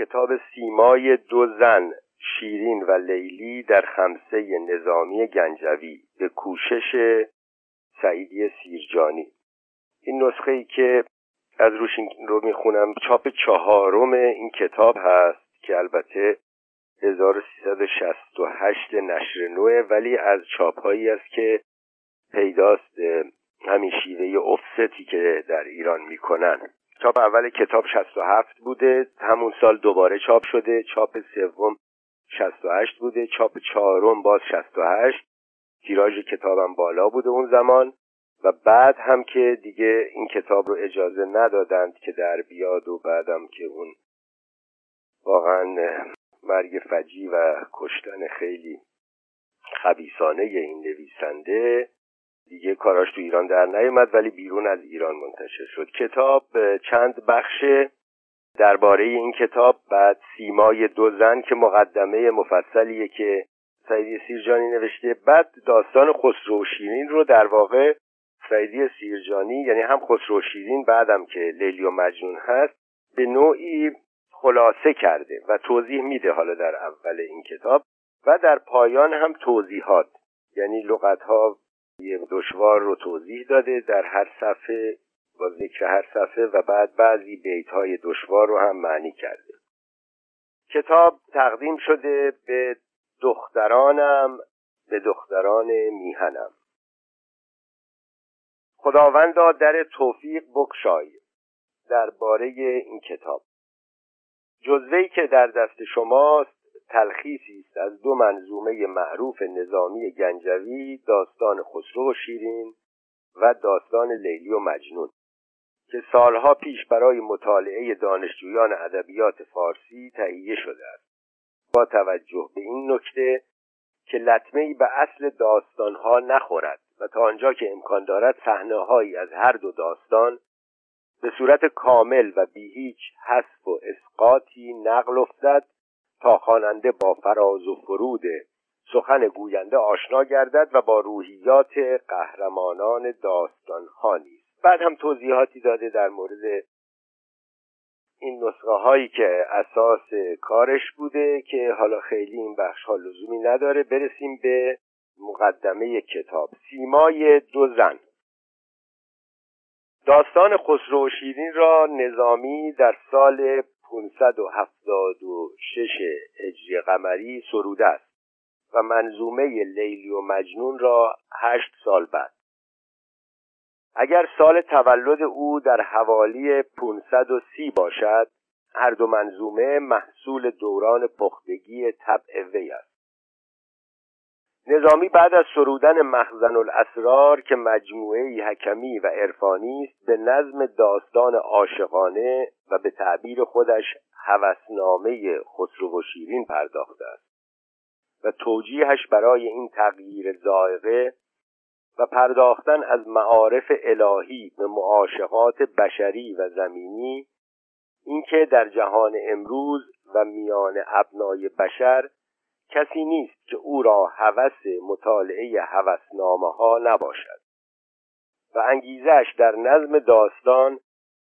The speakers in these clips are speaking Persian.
کتاب سیمای دو زن شیرین و لیلی در خمسه نظامی گنجوی به کوشش سعیدی سیرجانی. این نسخه ای که از روش رو می‌خونم چاپ چهارم این کتاب هست که البته 1368 نشر نوه ولی از چاپ هایی است که پیداست همین شیوه افستی که در ایران می‌کنن. چاپ اول کتاب 67 بوده همون سال دوباره چاپ شده چاپ سوم 68 بوده چاپ چهارم باز 68 تیراژ کتابم بالا بوده اون زمان و بعد هم که دیگه این کتاب رو اجازه ندادند که در بیاد و بعدم که اون واقعا مرگ فجی و کشتن خیلی خبیسانه این نویسنده دیگه کاراش تو ایران در نیومد ولی بیرون از ایران منتشر شد. کتاب چند بخش درباره این کتاب بعد سیمای دو زن که مقدمه مفصلیه که سعیدی سیرجانی نوشته. بعد داستان خسرو شیرین رو در واقع سعیدی سیرجانی یعنی هم خسرو شیرین بعدم که لیلی و مجنون هست به نوعی خلاصه کرده و توضیح میده حالا در اول این کتاب. و در پایان هم توضیحات یعنی لغت ها دشوار رو توضیح داده در هر صفحه با ذکر هر صفحه و بعد بعضی بیت های دشوار رو هم معنی کرده. کتاب تقدیم شده به دخترانم به دختران میهنم. خداوندا در توفیق بکشای درباره این کتاب. جزوهی که در دست شماست تلخیصی است از دو منظومه معروف نظامی گنجوی داستان خسرو و شیرین و داستان لیلی و مجنون که سالها پیش برای مطالعه دانشجویان ادبیات فارسی تهیه شده است. با توجه به این نکته که لطمه به اصل داستانها نخورد و تا آنجا که امکان دارد صحنههایی از هر دو داستان به صورت کامل و بی هیچ حذف و اسقاطی نقل افتد تا خواننده با فراز و فرود سخن گوینده آشنا گردد و با روحیات قهرمانان داستانها نیست. بعد هم توضیحاتی داده در مورد این نسخه هایی که اساس کارش بوده که حالا خیلی این بخش ها لزومی نداره. برسیم به مقدمه کتاب. سیمای دو زن. داستان خسرو و شیرین را نظامی در سال 576 هجری قمری سروده است و منظومه لیلی و مجنون را هشت سال بعد. اگر سال تولد او در حوالی 530 باشد هر دو منظومه محصول دوران پختگی طبع وی است. نظامی بعد از سرودن مخزن الاسرار که مجموعه حکمی و عرفانی است به نظم داستان عاشقانه و به تعبیر خودش هوسنامه خسرو و شیرین پرداخته است و توجیهش برای این تغییر زائقه و پرداختن از معارف الهی به معاشقات بشری و زمینی اینکه در جهان امروز و میان ابنای بشر کسی نیست که او را هوس مطالعه هوسنامه ها نباشد. و انگیزش در نظم داستان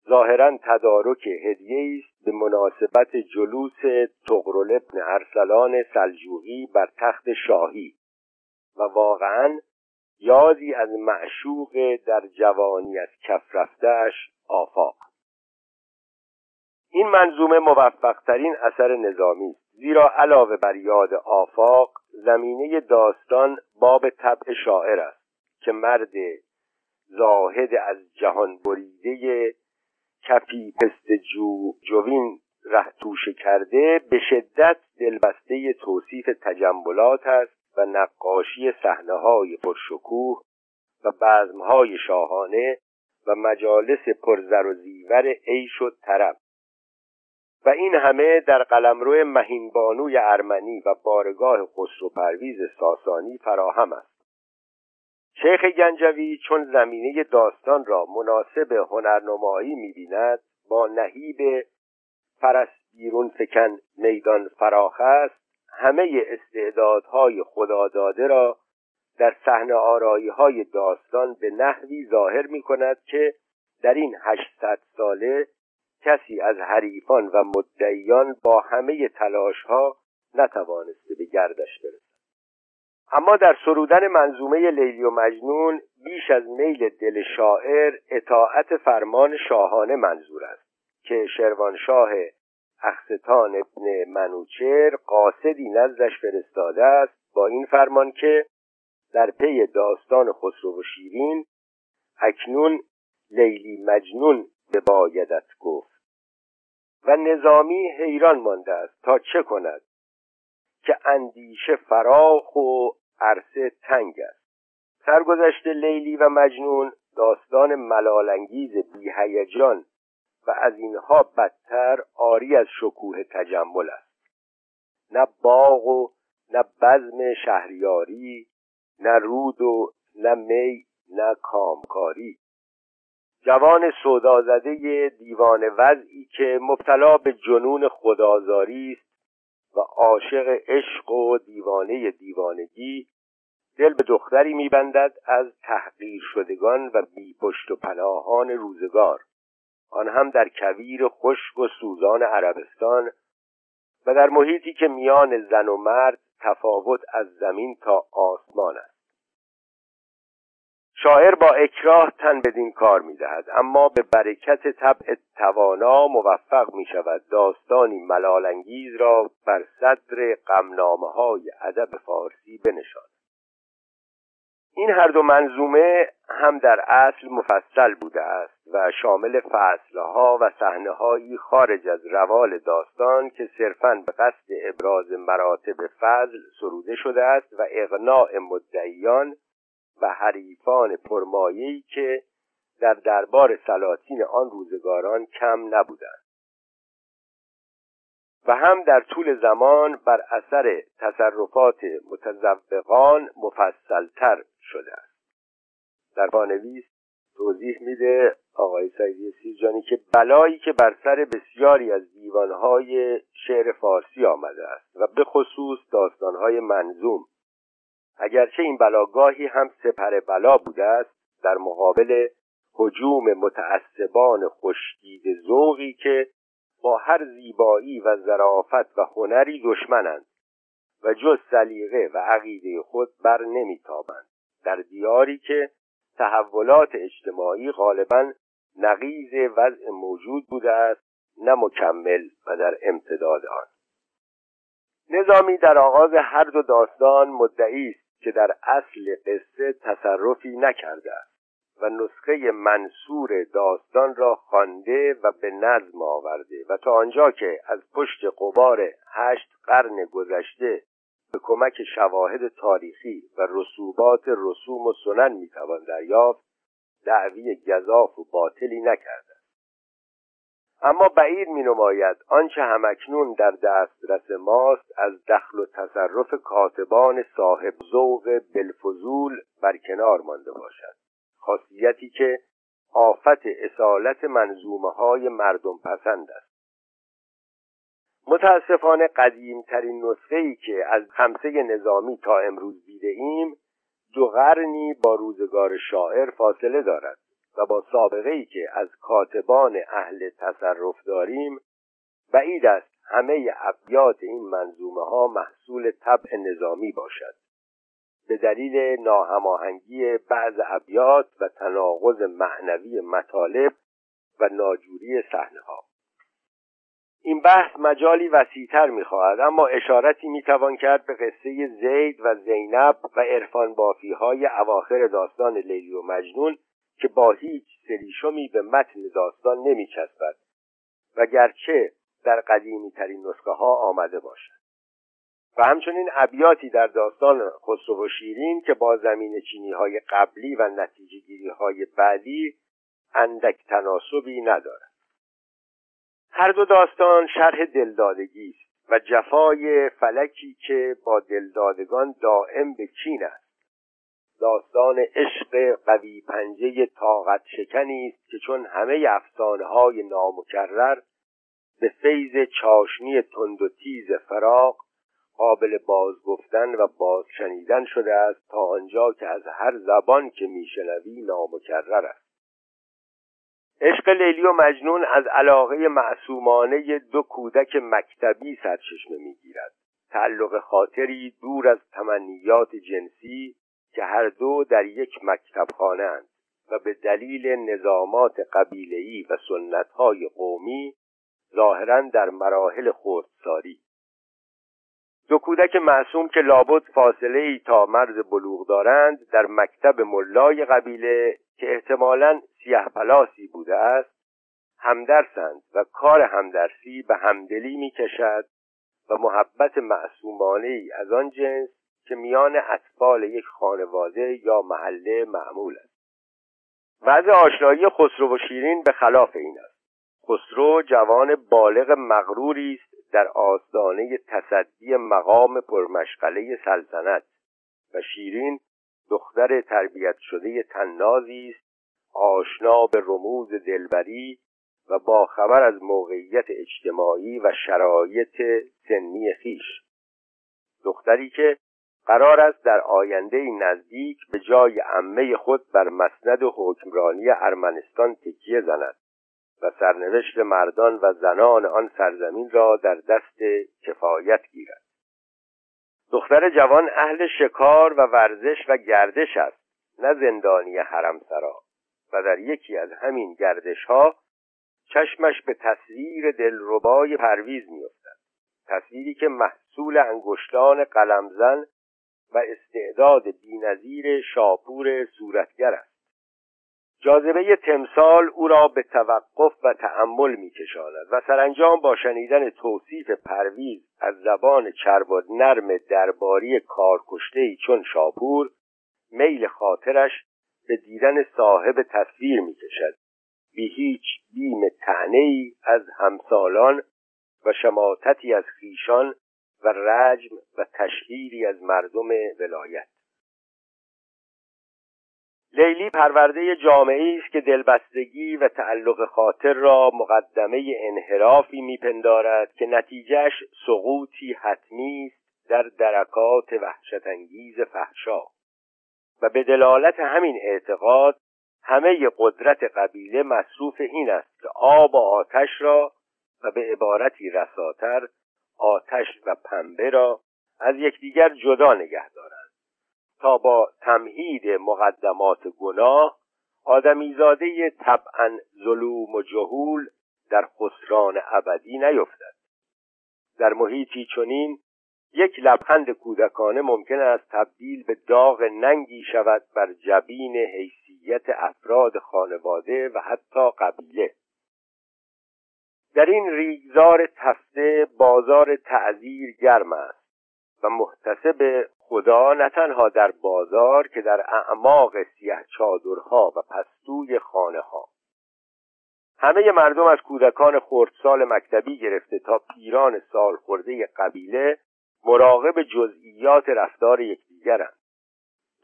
ظاهرا تدارک هدیه است به مناسبت جلوس تغرل ابن ارسلان سلجوقی بر تخت شاهی. و واقعا یادی از معشوق در جوانی از کف رفتهش آفاق. این منظومه موفقترین اثر نظامی است. زیرا علاوه بر یاد آفاق زمینه داستان باب طبع شاعر است که مرد زاهد از جهان بریده کفی پست جو جوین رهتوشه کرده به شدت دلبسته توصیف تجملات است و نقاشی صحنه های پرشکوه و بزمهای شاهانه و مجالس پرزر و زیور عیش و طرب. و این همه در قلمرو مهینبانوی ارمنی و بارگاه خسرو پرویز ساسانی فراهم است. شیخ گنجوی چون زمینه داستان را مناسب هنرنمایی می‌بیند با نهیب فرست بیرون فکن میدان فراخ است همه استعدادهای خداداده را در صحنه آرایی های داستان به نحوی ظاهر می کند که در این هشتصد ساله کسی از حریفان و مدعیان با همه تلاش ها نتوانسته به گردش برسد. اما در سرودن منظومه لیلی و مجنون بیش از میل دل شاعر اطاعت فرمان شاهانه منظور است که شروانشاه اخستان ابن منوچر قاصدی نزدش فرستاده است با این فرمان که در پی داستان خسرو و شیرین اکنون لیلی مجنون به بایدت گفت. و نظامی حیران مانده است تا چه کند که اندیشه فراخ و عرصه تنگ است. سرگذشت لیلی و مجنون داستان ملالانگیز بیهیجان و از اینها بدتر آری از شکوه تجمل است. نه باغ و نه بزم شهریاری نه رود و نه می نه کامکاری. جوان سودازده دیوان وضعی که مبتلا به جنون خدازاری است و عاشق عشق و دیوانه دیوانگی دل به دختری میبندد از تحقیر شدگان و بی پشت و پناهان روزگار. آن هم در کویر خشک و سوزان عربستان و در محیطی که میان زن و مرد تفاوت از زمین تا آسمان است. شاعر با اکراه تن بدین کار می‌دهد اما به برکت طبع توانا موفق می شود داستانی ملالانگیز را بر صدر غمنامه های ادب فارسی بنشاند این هر دو منظومه هم در اصل مفصل بوده است و شامل فصلها و صحنههایی خارج از روال داستان که صرفا به قصد ابراز مراتب فضل سروده شده است و اغناء مدعیان و حریفان پرمایه‌ای که در دربار سلاطین آن روزگاران کم نبودند. و هم در طول زمان بر اثر تصرفات متزوقان مفصلتر شده است. در پانویس توضیح میده آقای سعیدی سیرجانی که بلایی که بر سر بسیاری از دیوانهای شعر فارسی آمده است و به خصوص داستانهای منظوم اگرچه این بلاگاهی هم سپر بلا بوده است در مقابل حجوم متعصبان خشکید ذوقی که با هر زیبایی و ظرافت و هنری دشمنند و جز سلیقه و عقیده خود بر نمیتابند. در دیاری که تحولات اجتماعی غالبا نقیز وضع موجود بوده است نه مکمل و در امتداد آن. نظامی در آغاز هر دو داستان مدعی است که در اصل قصه تصرفی نکرده است و نسخه منصور داستان را خوانده و به نظم آورده و تا آنجا که از پشت قبار هشت قرن گذشته به کمک شواهد تاریخی و رسوبات رسوم و سنن می‌توان دریافت دعوی گذاف و باطلی نکرده. اما بعید می نماید آنچه همکنون در دسترس ماست از دخل و تصرف کاتبان صاحب ذوق بلفضول بر کنار مانده باشد. خاصیتی که آفت اصالت منظومه های مردم پسند است. متاسفانه قدیمترین نسخه ای که از خمسه نظامی تا امروز دیده ایم دو قرنی با روزگار شاعر فاصله دارد. و با سابقه ای که از کاتبان اهل تصرف داریم بعید است همه ابیات این منظومه ها محصول طبع نظامی باشد. به دلیل ناهماهنگی بعض ابیات و تناقض معنوی مطالب و ناجوری صحنه ها این بحث مجالی وسیعتر می‌خواهد اما اشارتی می‌توان کرد به قصه زید و زینب و عرفان بافی های اواخر داستان لیلی و مجنون که با هیچ سریشمی به متن داستان نمیچسبد و گرچه در قدیمی ترین نسخه ها آمده باشد. و همچنین ابیاتی در داستان خسرو و شیرین که با زمین چینی های قبلی و نتیجه گیری های بعدی اندک تناسبی ندارد. هر دو داستان شرح دلدادگی است و جفای فلکی که با دلدادگان دائم به چین است. داستان عشق قوی پنجه طاقت شکنی است که چون همه افسانه های نامکرر به فیض چاشنی تند و تیز فراق قابل بازگفتن و بازشنیدن شده است تا آنجا که از هر زبان که میشنوی نامکرر است. عشق لیلی و مجنون از علاقه معصومانه دو کودک مکتبی سرچشمه می‌گیرد. تعلق خاطری دور از تمنیات جنسی که هر دو در یک مکتب خانه و به دلیل نظامات قبیله‌ای و سنتهای قومی ظاهرا در مراحل خردساری. دو کودک معصوم که لابد فاصله ای تا مرز بلوغ دارند در مکتب ملای قبیله که احتمالا سیه پلاسی بوده است همدرسند و کار همدرسی به همدلی می کشد و محبت معصومانه ای از آن جنس که میان اطفال یک خانواده یا محله معمول است. وضع آشنایی خسرو و شیرین به خلاف این است. خسرو جوان بالغ مغروری است در آستانه تصدی مقام پرمشغله سلطنت و شیرین دختر تربیت شده تنازی است آشنا به رموز دلبری و با خبر از موقعیت اجتماعی و شرایط سنی خیش. دختری که قرار است در آینده نزدیک به جای عمه خود بر مسند حکمرانی ارمنستان تکیه زند و سرنوشت مردان و زنان آن سرزمین را در دست کفایت گیرد. دختر جوان اهل شکار و ورزش و گردش است نه زندانی حرمسرا و در یکی از همین گردش ها چشمش به تصویر دلربای پرویز میافتد. تصویری که محصول انگشتان قلمزن و استعداد بینظیر شاپور صورتگر است. جاذبه تمثال او را به توقف و تأمل میکشاند و سرانجام با شنیدن توصیف پرویز از زبان چرب و نرم درباری کارکشته چون شاپور میل خاطرش به دیدن صاحب تصویر می‌کشد. بی هیچ بیم تعنی از همسالان و شماتتی از خیشان و رجم و تشهیری از مردم ولایت. لیلی پرورده جامعه است که دلبستگی و تعلق خاطر را مقدمه انحرافی میپندارد که نتیجهش سقوطی حتمی است در درکات وحشتانگیز فحشا. و به دلالت همین اعتقاد همه قدرت قبیله مصروف این است که آب و آتش را و به عبارتی رساتر آتش و پنبه را از یکدیگر جدا نگه دارند. تا با تمهید مقدمات گناه آدمیزاده طبعا ظلوم و جهول در خسران ابدی نیفتد. در محیطی چنین یک لبخند کودکانه ممکن است تبدیل به داغ ننگی شود بر جبین حیثیت افراد خانواده و حتی قبیله. در این ریگزار تفته بازار تعذیر گرم است و محتسب خدا نه تنها در بازار که در اعماق سیه چادرها و پستوی خانه ها همه مردم از کودکان خردسال مکتبی گرفته تا پیران سال خورده قبیله مراقب جزئیات رفتار یکدیگرند.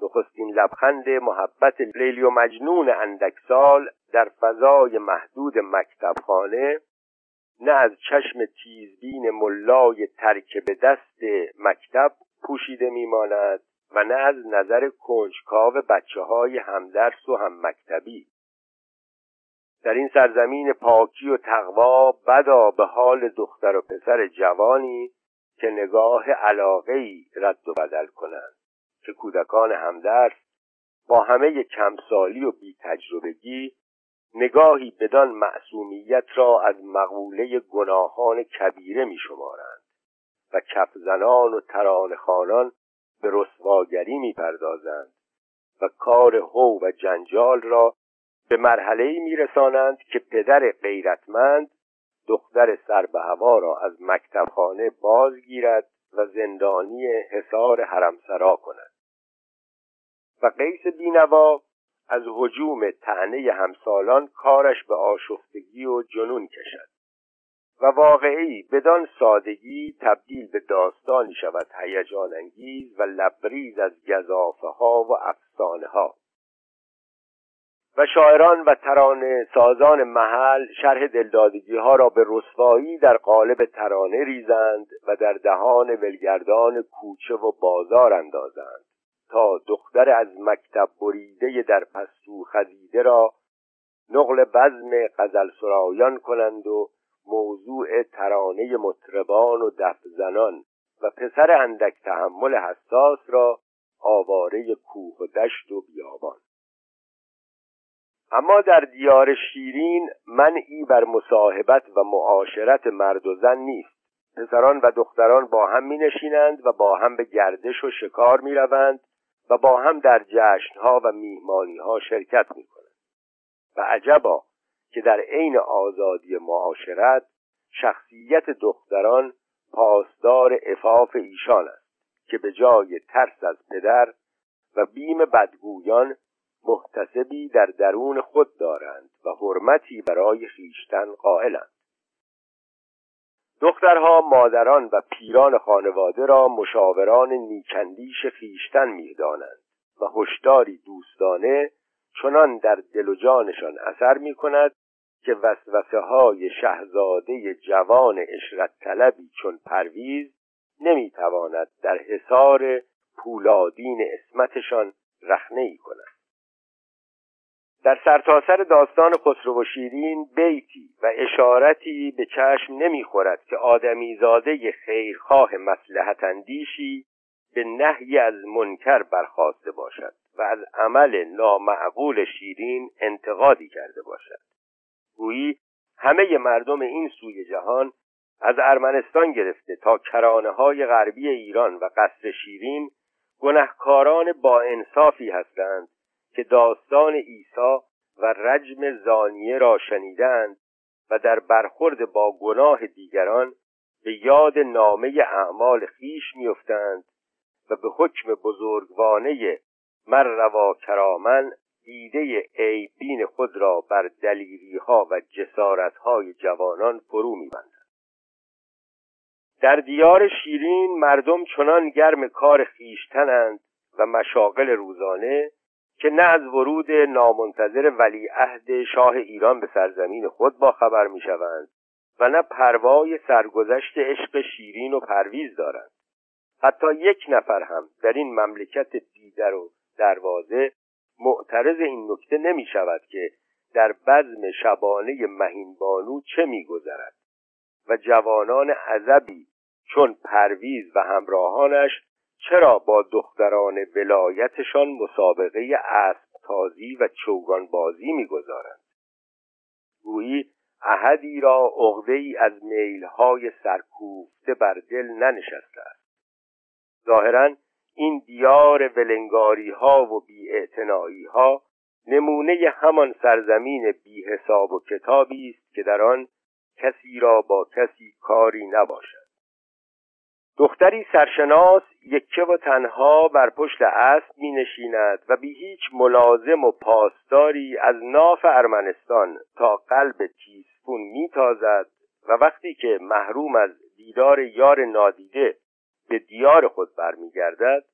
نخستین لبخند محبت لیلی و مجنون اندکسال در فضای محدود مکتبخانه نه از چشم تیزبین ملای ترک به دست مکتب پوشیده میماند و نه از نظر کنجکاو بچه های همدرس و هم مکتبی در این سرزمین پاکی و تقوا بدا به حال دختر و پسر جوانی که نگاه علاقه رد و بدل کنند که کودکان همدرس با همه کمسالی و بی تجربگی نگاهی بدان معصومیت را از مقوله گناهان کبیره می شمارند و کفزنان و ترانخانان به رسواگری می پردازند و کار هو و جنجال را به مرحله می رسانند که پدر غیرتمند دختر سر به هوا را از مکتبخانه بازگیرد و زندانی حصار حرمسرا کند. و قیس بینوا از حجوم تعنی همسالان کارش به آشفتگی و جنون کشد و واقعی بدان سادگی تبدیل به داستانی شود هیجان انگیز و لبریز از گذافه ها و افسانه ها و شاعران و ترانه سازان محل شرح دلدادگی ها را به رسوایی در قالب ترانه ریزند و در دهان ولگردان کوچه و بازار اندازند. تا دختر از مکتب بریده در پستو خزیده را نقل بزم غزل سرایان کنند و موضوع ترانه مطربان و دفزنان و پسر اندک تحمل حساس را آواره کوه و دشت و بیابان. اما در دیار شیرین منعی بر مصاحبت و معاشرت مرد و زن نیست. پسران و دختران با هم می نشینند و با هم به گردش و شکار می روند و با هم در جشنها و میهمانیها شرکت می کنند و عجبا که در عین آزادی معاشرت شخصیت دختران پاسدار افاف ایشان است که به جای ترس از پدر و بیم بدگویان محتسبی در درون خود دارند و حرمتی برای خیشتن قائلند. دخترها مادران و پیران خانواده را مشاوران نیکندیش خیشتن می‌دانند و هشداری دوستانه چنان در دل و جانشان اثر می کند که وسوسه های شهزاده جوان اشرت طلبی چون پرویز نمی‌تواند در حصار پولادین اسمتشان رخنه ای کند. در سرتاسر سر داستان خسرو و شیرین بیتی و اشارتی به چشم نمی‌خورد که آدمی زاده خیرخواه مسلحت اندیشی به نهی از منکر برخواسته باشد و از عمل نامعقول شیرین انتقادی کرده باشد. گویی همه مردم این سوی جهان از ارمنستان گرفته تا کرانه های غربی ایران و قصر شیرین گنهکاران با انصافی هستند که داستان عیسی و رجم زانیه را شنیدند و در برخورد با گناه دیگران به یاد نامه اعمال خیش میافتند و به حکم بزرگوانه مر روا کرامن دیده عیبین خود را بر دلیری ها و جسارت های جوانان فرو میبندند در دیار شیرین مردم چنان گرم کار خیشتنند و مشاغل روزانه که نه از ورود نامنتظر ولیعهد شاه ایران به سرزمین خود با خبر می شوند و نه پروای سرگذشت عشق شیرین و پرویز دارند. حتی یک نفر هم در این مملکت دیدر و دروازه معترض این نکته نمی شود که در بزم شبانه مهینبانو چه میگذرد و جوانان عذبی چون پرویز و همراهانش چرا با دختران ولایتشان مسابقه اسب تازی و چوگان بازی می‌گذارند؟ گویی احدی را عقده ای از میلهای سرکوفته بر دل ننشسته است. ظاهرا این دیار ولنگاری ها و بی ها نمونه همان سرزمین بی حساب و کتابی است که در آن کسی را با کسی کاری نباشد. دختری سرشناس یکه و تنها بر پشت اسب می نشیند و بی هیچ ملازم و پاسداری از ناف ارمنستان تا قلب تیسفون می تازد و وقتی که محروم از دیدار یار نادیده به دیار خود برمیگردد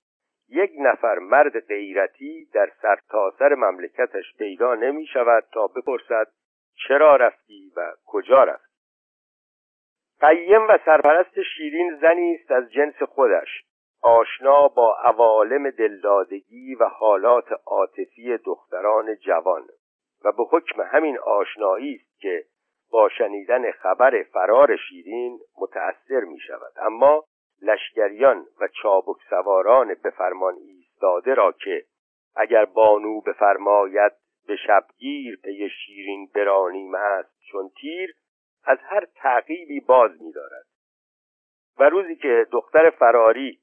یک نفر مرد غیرتی در سرتاسر سر مملکتش پیدا نمی شود تا بپرسد چرا رفتی و کجا رفتی. قیم و سرپرست شیرین زنی است از جنس خودش. آشنا با عوالم دلدادگی و حالات عاطفی دختران جوان. و به حکم همین آشنایی است که با شنیدن خبر فرار شیرین متأثر می شود. اما لشکریان و چابک سواران به فرمان ایستاده را که اگر بانو بفرماید به شبگیر پی شیرین برانیم است چون تیر از هر تعقیبی باز می‌دارد. و روزی که دختر فراری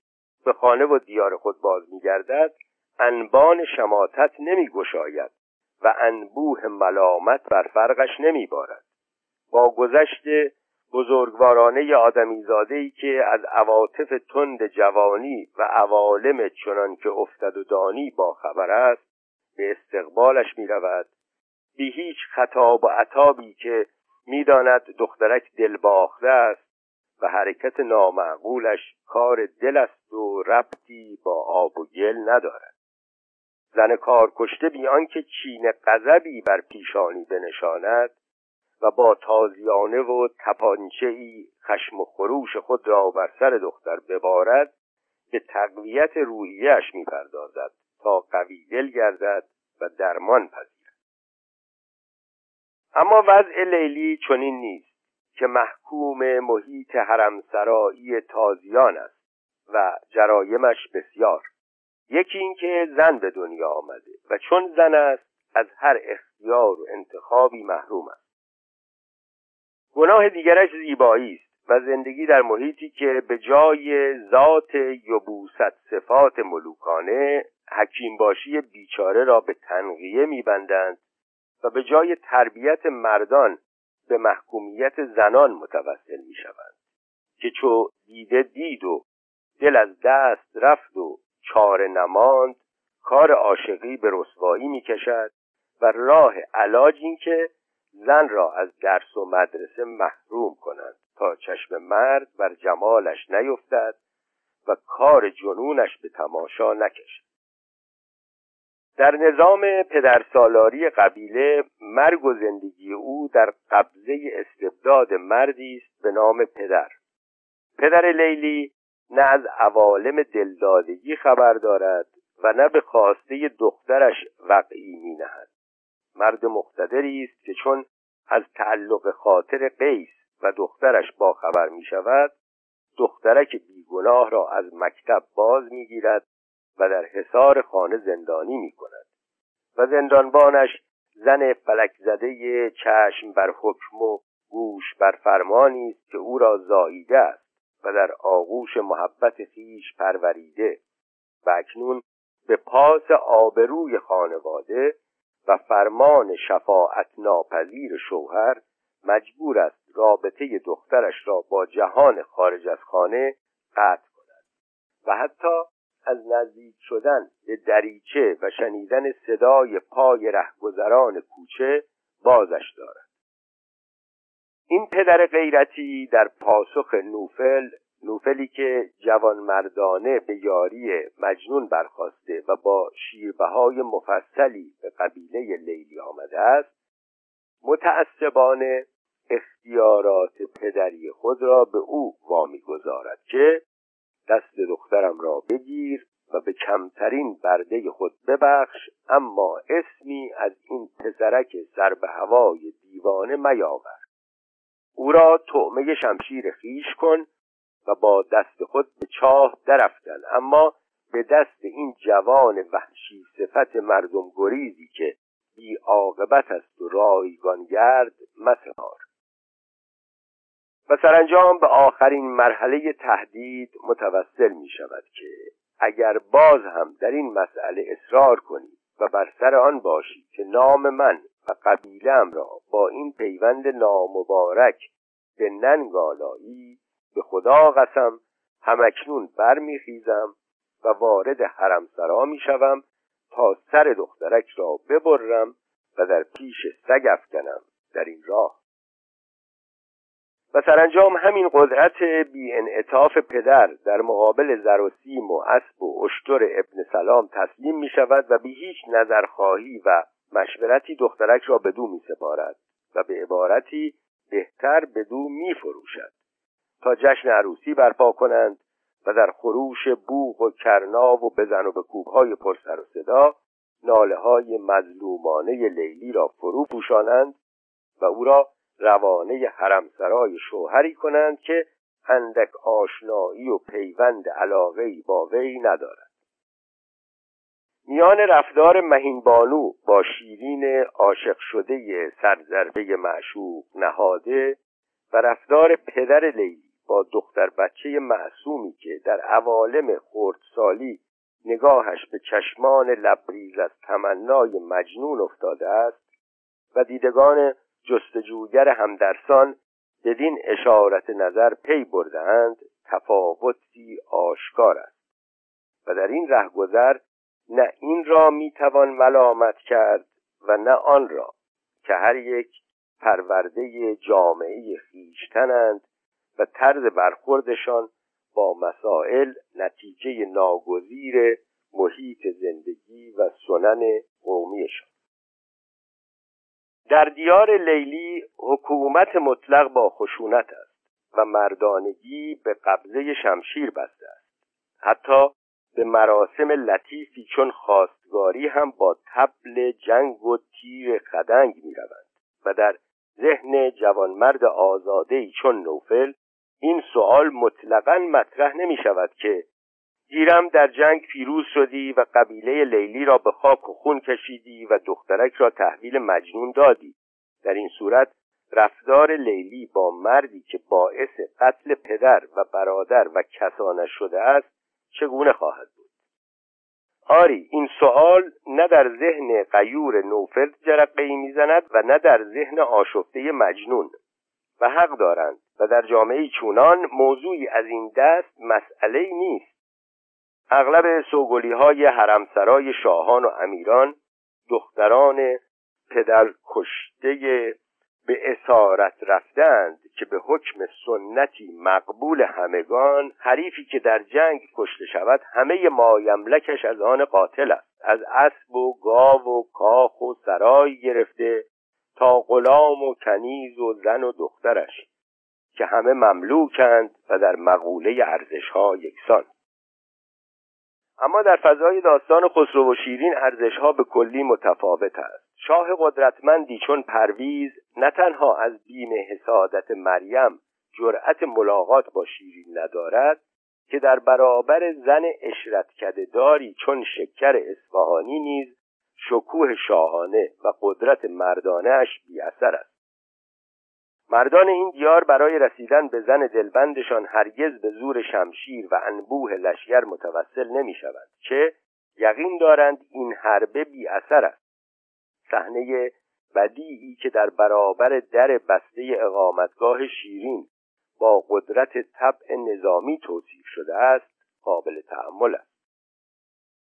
به خانه و دیار خود باز می‌گردد انبان شماتت نمی‌گشاید و انبوه ملامت بر فرقش نمیبارد. با گذشت بزرگوارانه آدمیزاده ای که از عواطف تند جوانی و عوالم چنان که افتد و دانی با خبر است به استقبالش می رود بی هیچ خطاب و عطابی که می‌داند دخترک دل باخته است و حرکت نامعقولش کار دل است و ربطی با آب و گل ندارد. زن کار کشته بیان که چین غضبی بر پیشانی بنشاند و با تازیانه و تپانچه ای خشم و خروش خود را بر سر دختر ببارد به تقویت روحیش می‌پردازد تا قوی دل گردد و درمان پذیرد. اما وضع لیلی چنین نیست که محکوم محیط حرمسرایی تازیان است و جرایمش بسیار. یکی اینکه زن به دنیا آمده و چون زن است از هر اختیار و انتخابی محروم است. گناه دیگرش زیبایی است و زندگی در محیطی که به جای ذات یبوست صفات ملوکانه حکیم باشی بیچاره را به تنقیه میبندند و به جای تربیت مردان به محکومیت زنان متوسل می‌شوند که چو دیده دید و دل از دست رفت و چاره نماند کار عاشقی به رسوایی می‌کشد و راه علاج این که زن را از درس و مدرسه محروم کنند تا چشم مرد بر جمالش نیفتد و کار جنونش به تماشا نکشد. در نظام پدرسالاری قبیله مرگ و زندگی او در قبضه استبداد مردی است به نام پدر پدر لیلی نه از عوالم دلدادگی خبر دارد و نه به خواسته دخترش وقعی می نهد. مرد مقتدری است که چون از تعلق خاطر قیس و دخترش با خبر می شود دخترک بیگناه را از مکتب باز می گیرد و در حصار خانه زندانی می کند و زندانبانش زن فلک زده چشم بر حکم و گوش بر فرمانی است که او را زاییده است و در آغوش محبت خیش پروریده و اکنون به پاس آبروی خانواده و فرمان شفاعت ناپذیر شوهر مجبور است رابطه دخترش را با جهان خارج از خانه قطع کند و حتی از نزدیک شدن به دریچه و شنیدن صدای پای رهگذران کوچه بازش دارد. این پدر غیرتی در پاسخ نوفل نوفلی که جوان مردانه به یاری مجنون برخواسته و با شیربهای مفصلی به قبیله لیلی آمده است متعصبانه اختیارات پدری خود را به او وامی گذارد که دست دخترم را بگیر و به کمترین برده خود ببخش اما اسمی از این پسرک سر به هوای دیوانه میاور. او را طعمه شمشیر خیش کن و با دست خود به چاه درفتن. اما به دست این جوان وحشی صفت مردم گریزی که بی عاقبت است و رایگانگرد مسپار و سرانجام به آخرین مرحله تهدید متوسل می شود که اگر باز هم در این مسئله اصرار کنی و بر سر آن باشی که نام من و قبیلم را با این پیوند نامبارک به ننگالایی به خدا قسم همکنون برمیخیزم و وارد حرمسرا می‌شوم تا سر دخترک را ببرم و در پیش سگ افکنم در این راه. و سرانجام همین قدرت بی انعطاف پدر در مقابل زر و سیم و اسب و اشتر ابن سلام تسلیم می شود و بی هیچ نظرخواهی و مشورتی دخترک را به دو می سپارد و به عبارتی بهتر به دو می فروشد تا جشن عروسی برپا کنند و در خروش بوغ و کرناو و بزن و به کوبهای پرسر و صدا ناله های مظلومانه لیلی را فرو پوشانند و او را روانه حرمسرای شوهری کنند که اندک آشنایی و پیوند علاقهای با وی ندارد. میان رفتار مهینبانو با شیرین عاشق شده سرزربه معشوق نهاده و رفتار پدر لیلی با دختر بچه معصومی که در عوالم خردسالی نگاهش به چشمان لبریز از تمنای مجنون افتاده است و دیدگان جستجوگر همدرسان بدین اشارت نظر پی بردهاند تفاوتی آشکار است. و در این رهگذر نه این را می‌توان ملامت کرد و نه آن را که هر یک پرورده جامعه خیشتنند و طرز برخوردشان با مسائل نتیجه ناگزیر محیط زندگی و سنن قومیشان. در دیار لیلی حکومت مطلق با خشونت است و مردانگی به قبضه شمشیر بسته است. حتی به مراسم لطیفی چون خواستگاری هم با تبل جنگ و تیر خدنگ می روند و در ذهن جوانمرد آزاده چون نوفل این سوال مطلقا مطرح نمی شود که گیرم در جنگ پیروز شدی و قبیله لیلی را به خاک و خون کشیدی و دخترک را تحویل مجنون دادی. در این صورت رفتار لیلی با مردی که باعث قتل پدر و برادر و کسانش شده است چگونه خواهد بود؟ آری این سوال نه در ذهن قیور نوفل جرقه ای می‌زند و نه در ذهن آشفته مجنون. و حق دارند و در جامعه چونان موضوعی از این دست مسئله نیست. اغلب سوگلی های حرمسرای شاهان و امیران دختران پدر کشته به اسارت رفتند که به حکم سنتی مقبول همگان حریفی که در جنگ کشته شود همه مایملکش از آن قاتل است. از اسب و گاو و کاخ و سرای گرفته تا غلام و کنیز و زن و دخترش که همه مملوکند و در مقوله ارزشها یکسان. اما در فضای داستان خسرو و شیرین ارزشها به کلی متفاوت است. شاه قدرتمندی چون پرویز نه تنها از بیم حسادت مریم جرأت ملاقات با شیرین ندارد که در برابر زن اشرت داری چون شکر اصفهانی نیز شکوه شاهانه و قدرت مردانه بی اثر است. مردان این دیار برای رسیدن به زن دلبندشان هرگز به زور شمشیر و انبوه لشگر متوسل نمی شود چه یقین دارند این حربه بی اثر است؟ صحنه بدیعی که در برابر در بسته اقامتگاه شیرین با قدرت طبع نظامی توصیف شده است قابل تحمل است.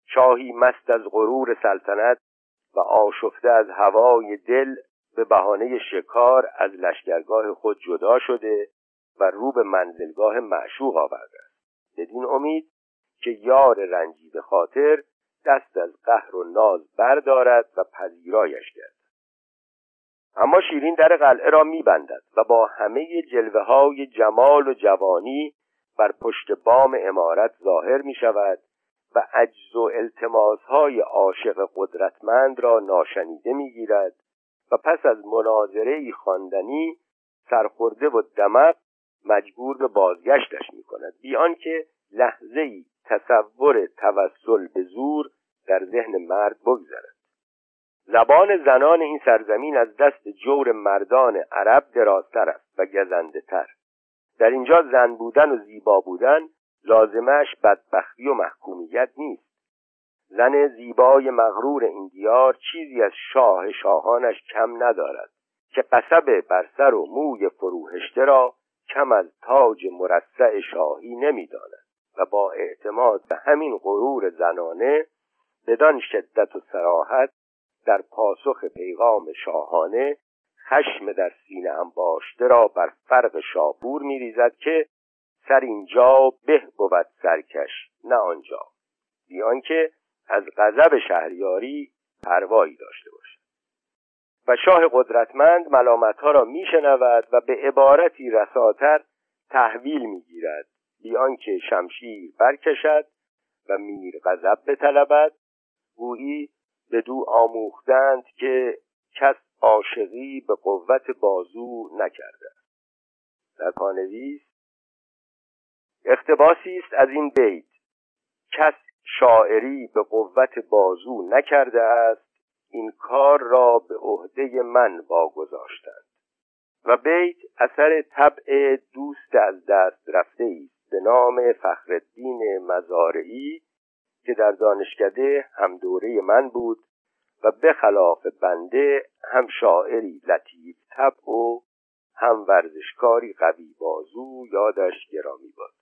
شاهی مست از غرور سلطنت و آشفته از هوای دل به بهانه شکار از لشکرگاه خود جدا شده و رو به منزلگاه معشوق آورده است. بدین امید که یار رنجیده خاطر دست از قهر و ناز بردارد و پذیرایش گردد. اما شیرین در قلعه را میبندد و با همه جلوه های جمال و جوانی بر پشت بام امارت ظاهر می شود و عجز و التماس های عاشق قدرتمند را ناشنیده می گیرد و پس از مناظره خواندنی سرخورده و دمق مجبور به بازگشتش می کند بیان که لحظه ای تصور توسل به زور در ذهن مرد بگذرد. زبان زنان این سرزمین از دست جور مردان عرب درازتر است و گزنده تر در اینجا زن بودن و زیبا بودن لازمش بدبختی و محکومیت نیست. زن زیبای مغرور این دیار چیزی از شاه شاهانش کم ندارد که قصب بر سر و موی فروهشته را کم از تاج مرصع شاهی نمی‌داند و با اعتماد به همین غرور زنانه بدان شدت و سراحت در پاسخ پیغام شاهانه خشم در سینه انباشته را بر فرق شاپور میریزد که سر اینجا به بود سرکش نه آنجا. بیان که از غضب شهریاری پروایی داشته باشد. و شاه قدرتمند ملامتها را میشنود و به عبارتی رساتر تحویل می‌گیرد. بیان که شمشیر برکشد و میر غضب بطلبد. گویی به دو آموختند که کس عاشقی به قوت بازو نکرده در پانویس اختباسی است از این بیت. کس شاعری به قوت بازو نکرده است این کار را به عهده من واگذاشتند. و بیت اثر طبع دوست از دست رفته است به نام فخرالدین مزارعی که در دانشکده هم دوره من بود و به خلاف بنده هم شاعری لطیف طبع و هم ورزشکاری قوی بازو یادش گرامی باد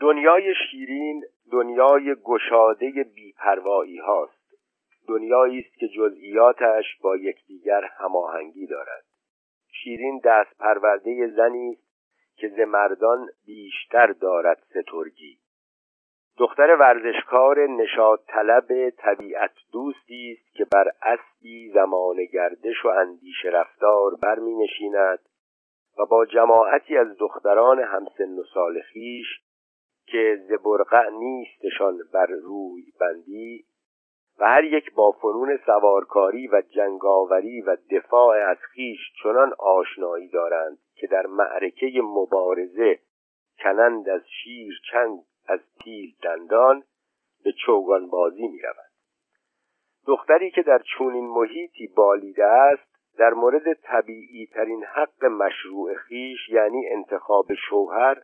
دنیای شیرین دنیای گشاده بیپروایی هاست. دنیایی است که جزئیاتش با یکدیگر هماهنگی دارد. شیرین دست پرورده زنی است که ز مردان بیشتر دارد سترگی. دختر ورزشکار نشاط طلب طبیعت دوستی است که بر اسبی زمان گردش و اندیشه رفتار برمی نشیند و با جماعتی از دختران همسن و سال که ز برقع نیستشان بر روی بندی و هر یک با فنون سوارکاری و جنگاوری و دفاع از خیش چنان آشنایی دارند که در معرکه مبارزه کنند از شیر چند از پیل دندان به چوگان بازی می روند. دختری که در چونین محیطی بالیده است در مورد طبیعی ترین حق مشروع خیش یعنی انتخاب شوهر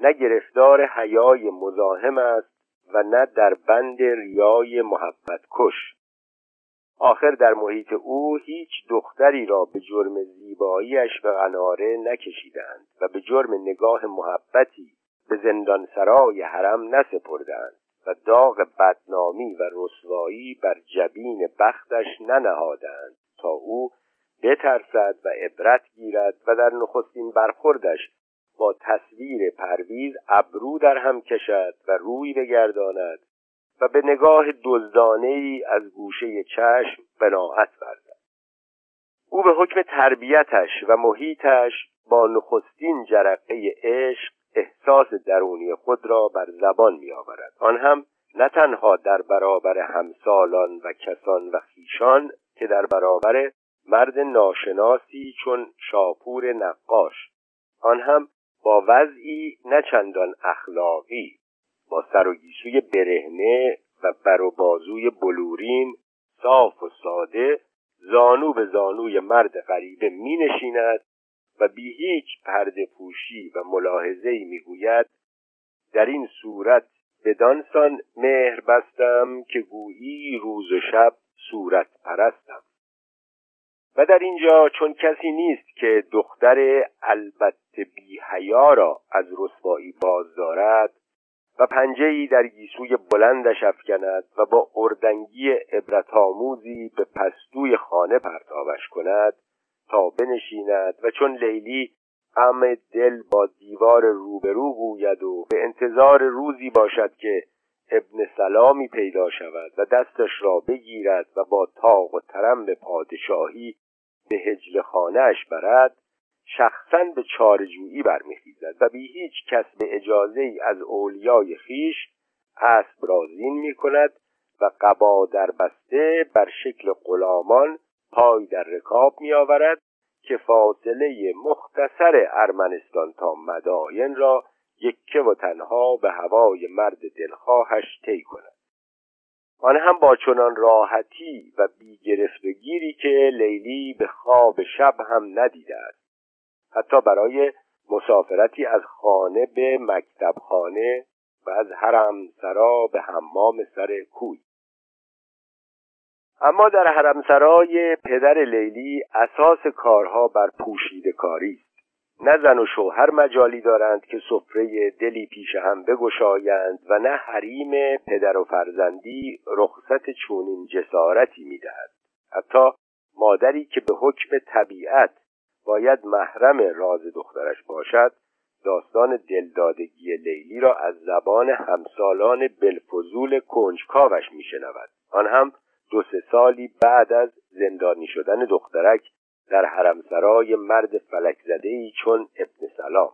نه گرفتار حیای مزاحم است و نه در بند ریای محبت کش. آخر در محیط او هیچ دختری را به جرم زیباییش به قناره نکشیدند و به جرم نگاه محبتی به زندان سرای حرم نسپردند و داغ بدنامی و رسوایی بر جبین بختش ننهادند تا او بترسد و عبرت گیرد و در نخستین برخوردش با تصویر پرویز ابرو در هم کشد و روی بگرداند و به نگاه دزدانه ای از گوشه چشم بناعت ورزد. او به حکم تربیتش و محیطش با نخستین جرقه عشق احساس درونی خود را بر زبان می آورد آن هم نه تنها در برابر همسالان و کسان و خیشان که در برابر مرد ناشناسی چون شاپور نقاش آن هم با وضعی نه چندان اخلاقی با سر و گیسوی برهنه و بر و بازوی بلورین صاف و ساده زانو به زانوی مرد غریبه می نشیند و بی هیچ پرده پوشی و ملاحظه می‌گوید در این صورت بدانسان مهر بستم که گویی روز و شب صورت پرستم. و در اینجا چون کسی نیست که دختر البته بی حیا را از رسوایی باز دارد و پنجه در گیسوی بلندش افکند و با اردنگی عبرت آموزی به پستوی خانه پرتابش کند تا بنشیند و چون لیلی غم دل با دیوار روبرو گوید و به انتظار روزی باشد که ابن سلامی پیدا شود و دستش را بگیرد و با تاق و ترم به پادشاهی به هجل خانهاش برد شخصا به چارجویی برمیخیزد و بی هیچ کس به اجازه ای از اولیای خیش اسب رازین می کند و قبا در بسته بر شکل غلامان پای در رکاب می آورد که فاصله مختصر ارمنستان تا مداین را یکه و تنها به هوای مرد دلخواهش طی کند. آن هم با چنان راحتی و بیگرفتگیری که لیلی به خواب شب هم ندیده است. حتی برای مسافرتی از خانه به مکتب خانه و از حرم سرا به حمام سر کوی. اما در حرمسرای پدر لیلی اساس کارها بر پوشیده کاری است. نه زن و شوهر مجالی دارند که سفره دلی پیش هم بگشایند و نه حریم پدر و فرزندی رخصت چونین جسارتی می‌دهد. حتی مادری که به حکم طبیعت باید محرم راز دخترش باشد داستان دلدادگی لیلی را از زبان همسالان بلفضول کنجکاوش میشنود. آن هم دو سه سالی بعد از زندانی شدن دخترک در حرمسرای مرد فلک زده چون ابن سلام.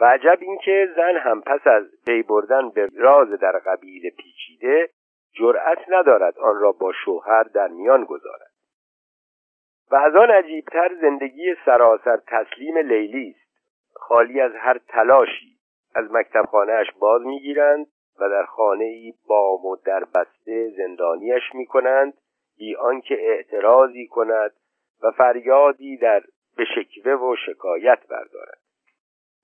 و عجب اینکه زن هم پس از پی بردن به راز در قبیل پیچیده جرأت ندارد آن را با شوهر در میان گذارد. و از آن عجیبتر زندگی سراسر تسلیم لیلی است. خالی از هر تلاشی از مکتب خانهاش باز می‌گیرند و در خانه ای بام و در بسته زندانیش می کنند بی آنکه اعتراضی کند و فریادی در به شکوه و شکایت بردارد.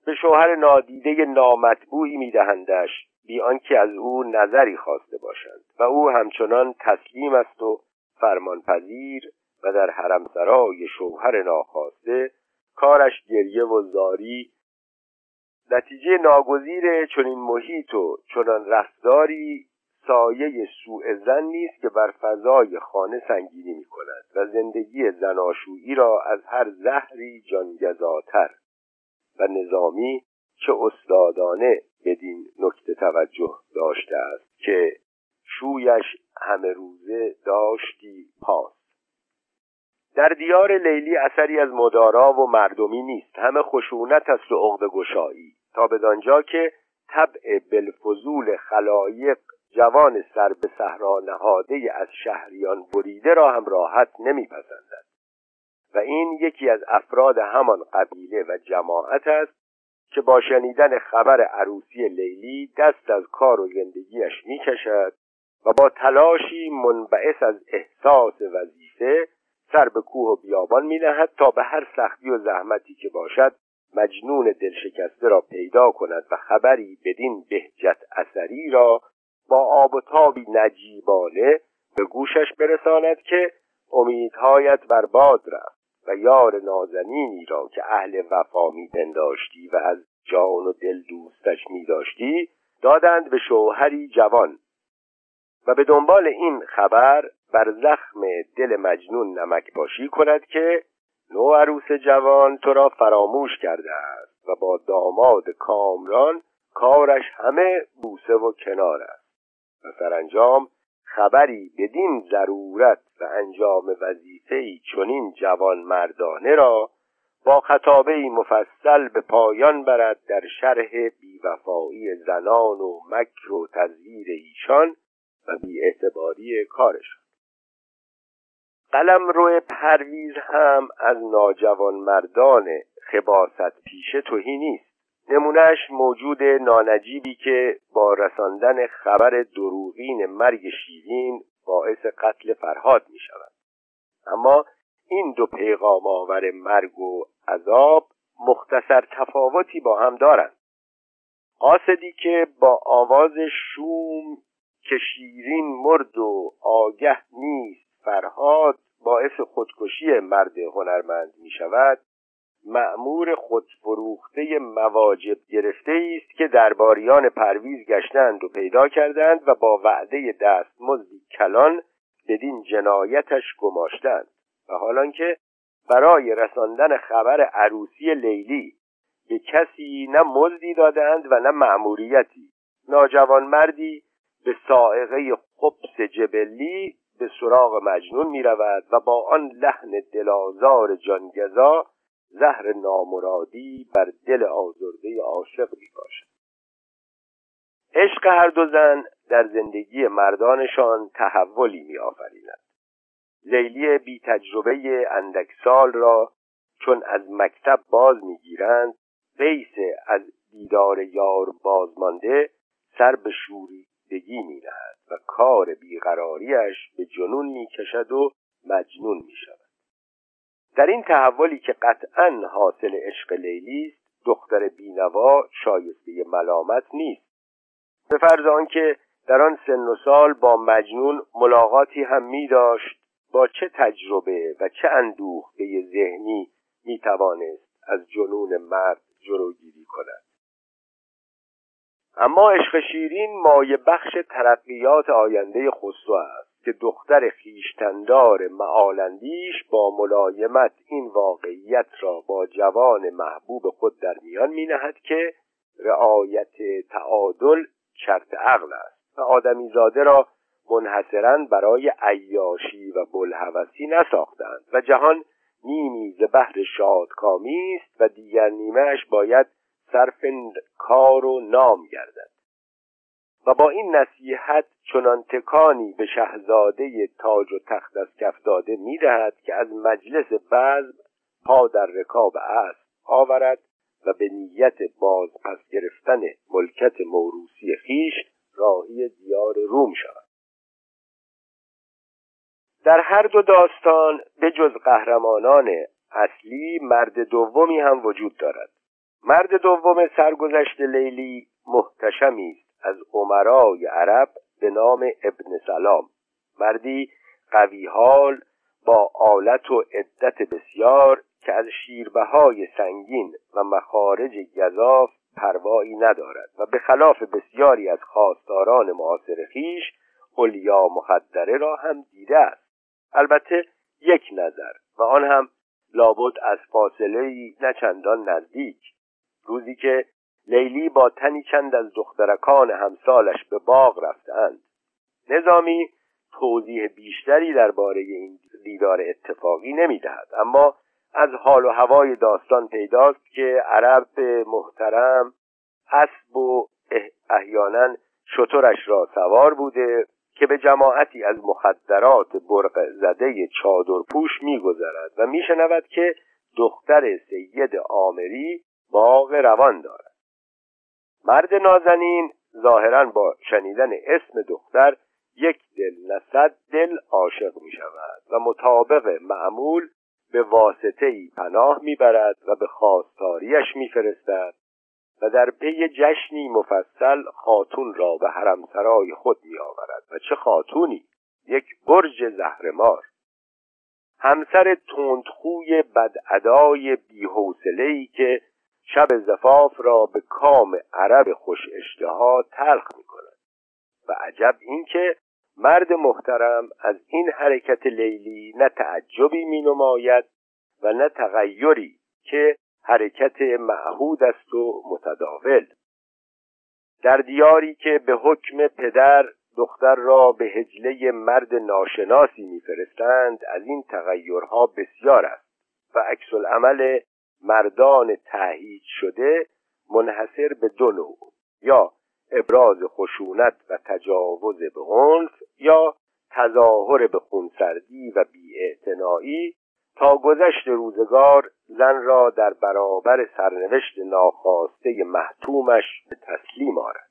به شوهر نادیده نامطبوعی میدهندش بی آنکه از او نظری خواسته باشند و او همچنان تسلیم است و فرمانپذیر و در حرمسرای شوهر ناخواسته کارش گریه و زاری. نتیجه ناگزیر چنین محیط و چنان رفتاری سایه سوء زن نیست که بر فضای خانه سنگینی می کند و زندگی زناشویی را از هر زهری جانگزاتر و نظامی چه استادانه بدین نکته توجه داشته است که شویش همه روزه داشتی پاس. در دیار لیلی اثری از مدارا و مردمی نیست. همه خشونت است و عقد گشایی. تا بدانجا که طبع بلفضول خلایق جوان سر به صحرا نهاده از شهریان بریده را هم راحت نمیپسندد. و این یکی از افراد همان قبیله و جماعت است که با شنیدن خبر عروسی لیلی دست از کار و زندگیش می‌کشد و با تلاشی منبعث از احساس وظیفه سر به کوه و بیابان می تا به هر سختی و زحمتی که باشد مجنون دلشکسته را پیدا کند و خبری بدین بهجت اثری را با آب و تابی نجیبانه به گوشش برساند که امیدهایت بر باد رفت و یار نازنینی را که اهل وفا میپنداشتی و از جان و دل دوستش میداشتی دادند به شوهری جوان. و به دنبال این خبر بر زخم دل مجنون نمک باشی کند که نو عروس جوان تو را فراموش کرده است و با داماد کامران کارش همه بوسه و کنار است. و سرانجام خبری بدین ضرورت و انجام وظیفه‌ای چنین جوان مردانه را با خطابه مفصل به پایان برد در شرح بیوفایی زنان و مکر و تزویر ایشان و بیاعتباری کارشان قلم روی پرویز هم از ناجوان مردان خباست پیشه توهی نیست. نمونهش موجود نانجیبی که با رساندن خبر دروغین مرگ شیرین باعث قتل فرهاد می شود اما این دو پیغام آور مرگ و عذاب مختصر تفاوتی با هم دارند. قاصدی که با آواز شوم که شیرین مرد و آگه نیست فرهاد باعث خودکشی مرد هنرمند می شود معمور خودفروخته مواجب گرفته است که درباریان پرویز گشتند و پیدا کردند و با وعده دستمزدی کلان بدین جنایتش گماشتند. و حالان که برای رساندن خبر عروسی لیلی به کسی نه مزدی دادند و نه مأموریتی. ناجوان مردی به سائقه خبس جبلی به سراغ مجنون می رود و با آن لحن دلازار جانگزا زهر نامرادی بر دل آزرده عاشق می باشد عشق هر دو زن در زندگی مردانشان تحولی می آفریند لیلی بی تجربه اندک سال را چون از مکتب باز می‌گیرند قیس از دیدار یار بازمانده سر به شوریدگی می نهد و کار بیقراریش به جنون می کشد و مجنون می شود در این تحولی که قطعا حاصل عشق لیلی است دختر بینوا شایسته ملامت نیست. به فرض آنکه در آن سن و سال با مجنون ملاقاتی هم می داشت با چه تجربه و چه اندوخته ذهنی می توانست از جنون مرد جلوگیری کند؟ اما عشق شیرین مایه بخش ترقیات آینده خسرو است که دختر خیشتندار معالندیش با ملایمت این واقعیت را با جوان محبوب خود در میان می نهد که رعایت تعادل شرط عقل است. و آدمیزاده را منحصرا برای عیاشی و بلحوثی نساختند و جهان نیمی ز شادکامی است و دیگر نیمهش باید صرف کار و نام گردد. و با این نصیحت چنان تکانی به شهزاده تاج و تخت از کف داده می‌دهد که از مجلس بزم پا در رکاب اسب آورد و به نیت باز پس گرفتن ملکت موروسی خیش راهی دیار روم شود. در هر دو داستان به جز قهرمانان اصلی مرد دومی هم وجود دارد. مرد دوم سرگذشت لیلی محتشمی است. از عمرای عرب به نام ابن سلام. مردی قوی حال با آلت و عدت بسیار که از شیربهای سنگین و مخارج گذاف پروایی ندارد و به خلاف بسیاری از خواستاران معاصر خیش اولیا مخدره را هم دیده است. البته یک نظر و آن هم لابد از فاصله نه چندان نزدیک. روزی که لیلی با تنی چند از دخترکان همسالش به باغ رفتند. نظامی توضیح بیشتری درباره این دیدار اتفاقی نمی‌دهد اما از حال و هوای داستان پیداست که عرب محترم اسب و احیانا شطورش را سوار بوده که به جماعتی از مخدرات برق زده چادرپوش میگذرد و میشنود که دختر سید آمری باغ روان دارد. مرد نازنین ظاهرا با شنیدن اسم دختر یک دل نصد دل عاشق می شود و مطابق معمول به واسطه ای پناه می‌برد و به خواستاریش میفرستد و در پی جشنی مفصل خاتون را به حرمسرای خود میآورد. و چه خاتونی؟ یک برج زهرمار. همسر تندخوی بدعدای بیحوصلهای که شب زفاف را به کام عرب خوش اشتها تلخ می کند و عجب اینکه مرد محترم از این حرکت لیلی نه تعجبی می نماید و نه تغییری که حرکت معهود است و متداول. در دیاری که به حکم پدر دختر را به هجله مرد ناشناسی میفرستند از این تغییرها بسیار است و عکس العمل مردان تهیج شده منحصر به دو نوع یا ابراز خشونت و تجاوز به عنف یا تظاهر به خونسردی و بیاعتنایی تا گذشت روزگار زن را در برابر سرنوشت ناخواسته محتومش به تسلیم آرد.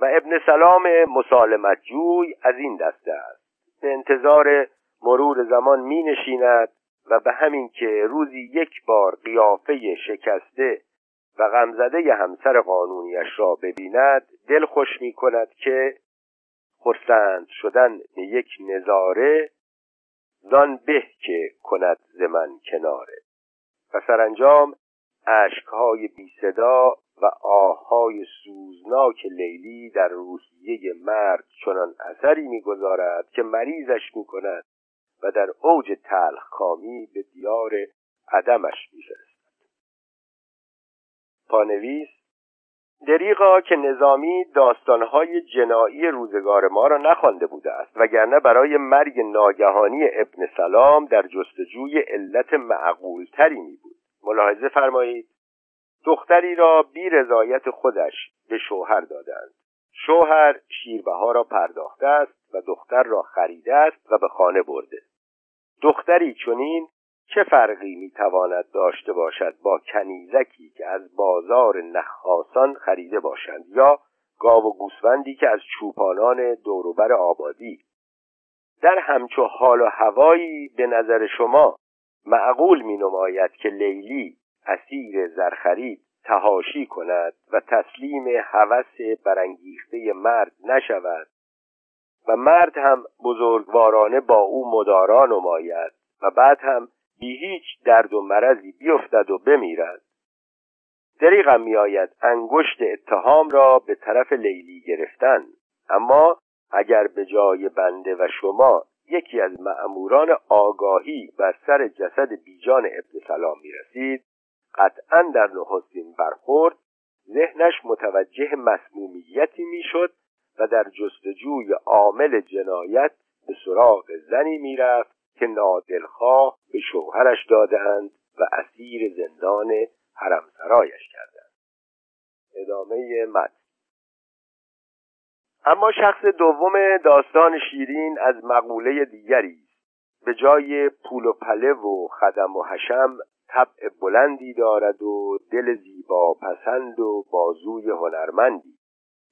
و ابن سلام مسالمت جوی از این دسته است. به انتظار مرور زمان می نشیند و به همین که روزی یک بار قیافه شکسته و غمزده همسر قانونیش را ببیند دل خوش می کند که خرسند شدن یک نظاره زان به که کند ز من کناره. و سرانجام اشکهای بی صدا و آههای سوزناک لیلی در روحیه مرد چنان اثری می‌گذارد که مریضش می‌کند و در اوج تلخ کامی به دیار عدمش میفرستد. پانویس دریغا که نظامی داستانهای جنایی روزگار ما را نخوانده بوده است وگرنه برای مرگ ناگهانی ابن سلام در جستجوی علت معقولتری می بود. ملاحظه فرمایید دختری را بی رضایت خودش به شوهر دادند. شوهر شیربها را پرداخته است و دختر را خریده است و به خانه برده. دختری چنین چه فرقی می‌تواند داشته باشد با کنیزکی که از بازار نخاسان خریده باشند یا گاو و گوسفندی که از چوپانان دوروبر آبادی؟ در همچو حال و هوایی به نظر شما معقول می نماید که لیلی اسیر زرخرید تهاشی کند و تسلیم هوس برانگیخته مرد نشود و مرد هم بزرگوارانه با او مدارا نماید و بعد هم بی هیچ درد و مرضی بیفتد و بمیرد. دریغم میآید انگشت اتهام را به طرف لیلی گرفتن. اما اگر به جای بنده و شما یکی از مأموران آگاهی بر سر جسد بیجان ابن سلام می رسید قطعا در نخستین برخورد ذهنش متوجه مسمومیتی می‌شد و در جستجوی عامل جنایت به سراغ زنی می‌رفت که نادلخواه به شوهرش دادند و اسیر زندان حرمسرایش کردند. ادامه متن. اما شخص دوم داستان شیرین از مقوله دیگری به جای پول و پله و خدم و حشم طبع بلندی دارد و دل زیبا پسند و بازوی هنرمندی.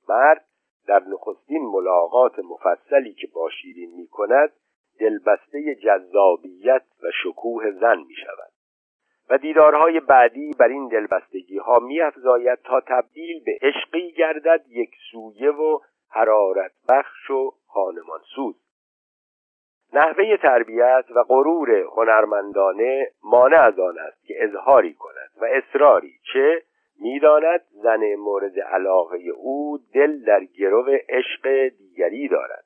مرد در نخستین ملاقات مفصلی که با شیرین می کند دلبسته جذابیت و شکوه زن می شود و دیدارهای بعدی بر این دلبستگی ها می تا تبدیل به عشقی گردد یک سویه و حرارت بخش و خانمانسوز. نحوه تربیت و غرور هنرمندانه مانع از آن است که اظهاری کند و اصراری چه می‌داند زن مورد علاقه او دل در گرو عشق دیگری دارد.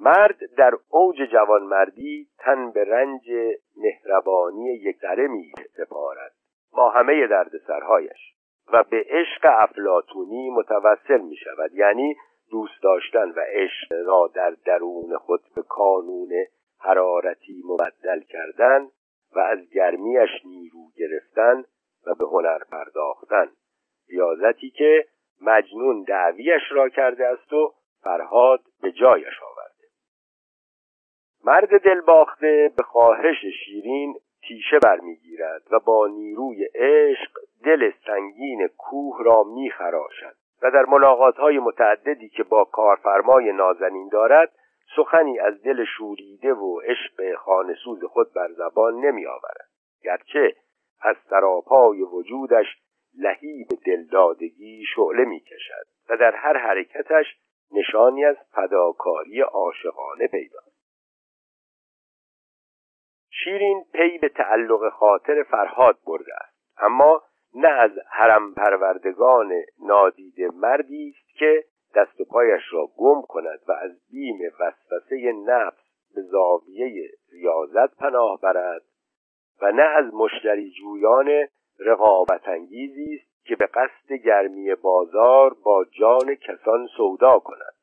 مرد در اوج جوانمردی تن به رنج مهربانی یکذره می سپارد با همه دردسرهایش و به عشق افلاتونی متوسل می شود. یعنی دوست داشتن و عشق را در درون خود به کانون حرارتی مبدل کردن و از گرمیش نیرو گرفتن و به هنر پرداختن. ریاضتی که مجنون دعویش را کرده است و فرهاد به جایش آورده. مرد دلباخته به خواهش شیرین تیشه برمیگیرد و با نیروی عشق دل سنگین کوه را میخراشد و در ملاقات های متعددی که با کارفرمای نازنین دارد سخنی از دل شوریده و عشق خانسوز خود بر زبان نمی آورد گرچه از سراپای وجودش لهیب دلدادگی شعله می کشد و در هر حرکتش نشانی از فداکاری عاشقانه پیدا شیرین پی به تعلق خاطر فرهاد برده است اما نه از حرم پروردگان نادیده مردی است که دست و پایش را گم کند و از بیم وسوسه نفس به زاویه ریاضت پناه برد. و نه از مشتری جویان رقابت انگیزی است که به قصد گرمی بازار با جان کسان سودا کند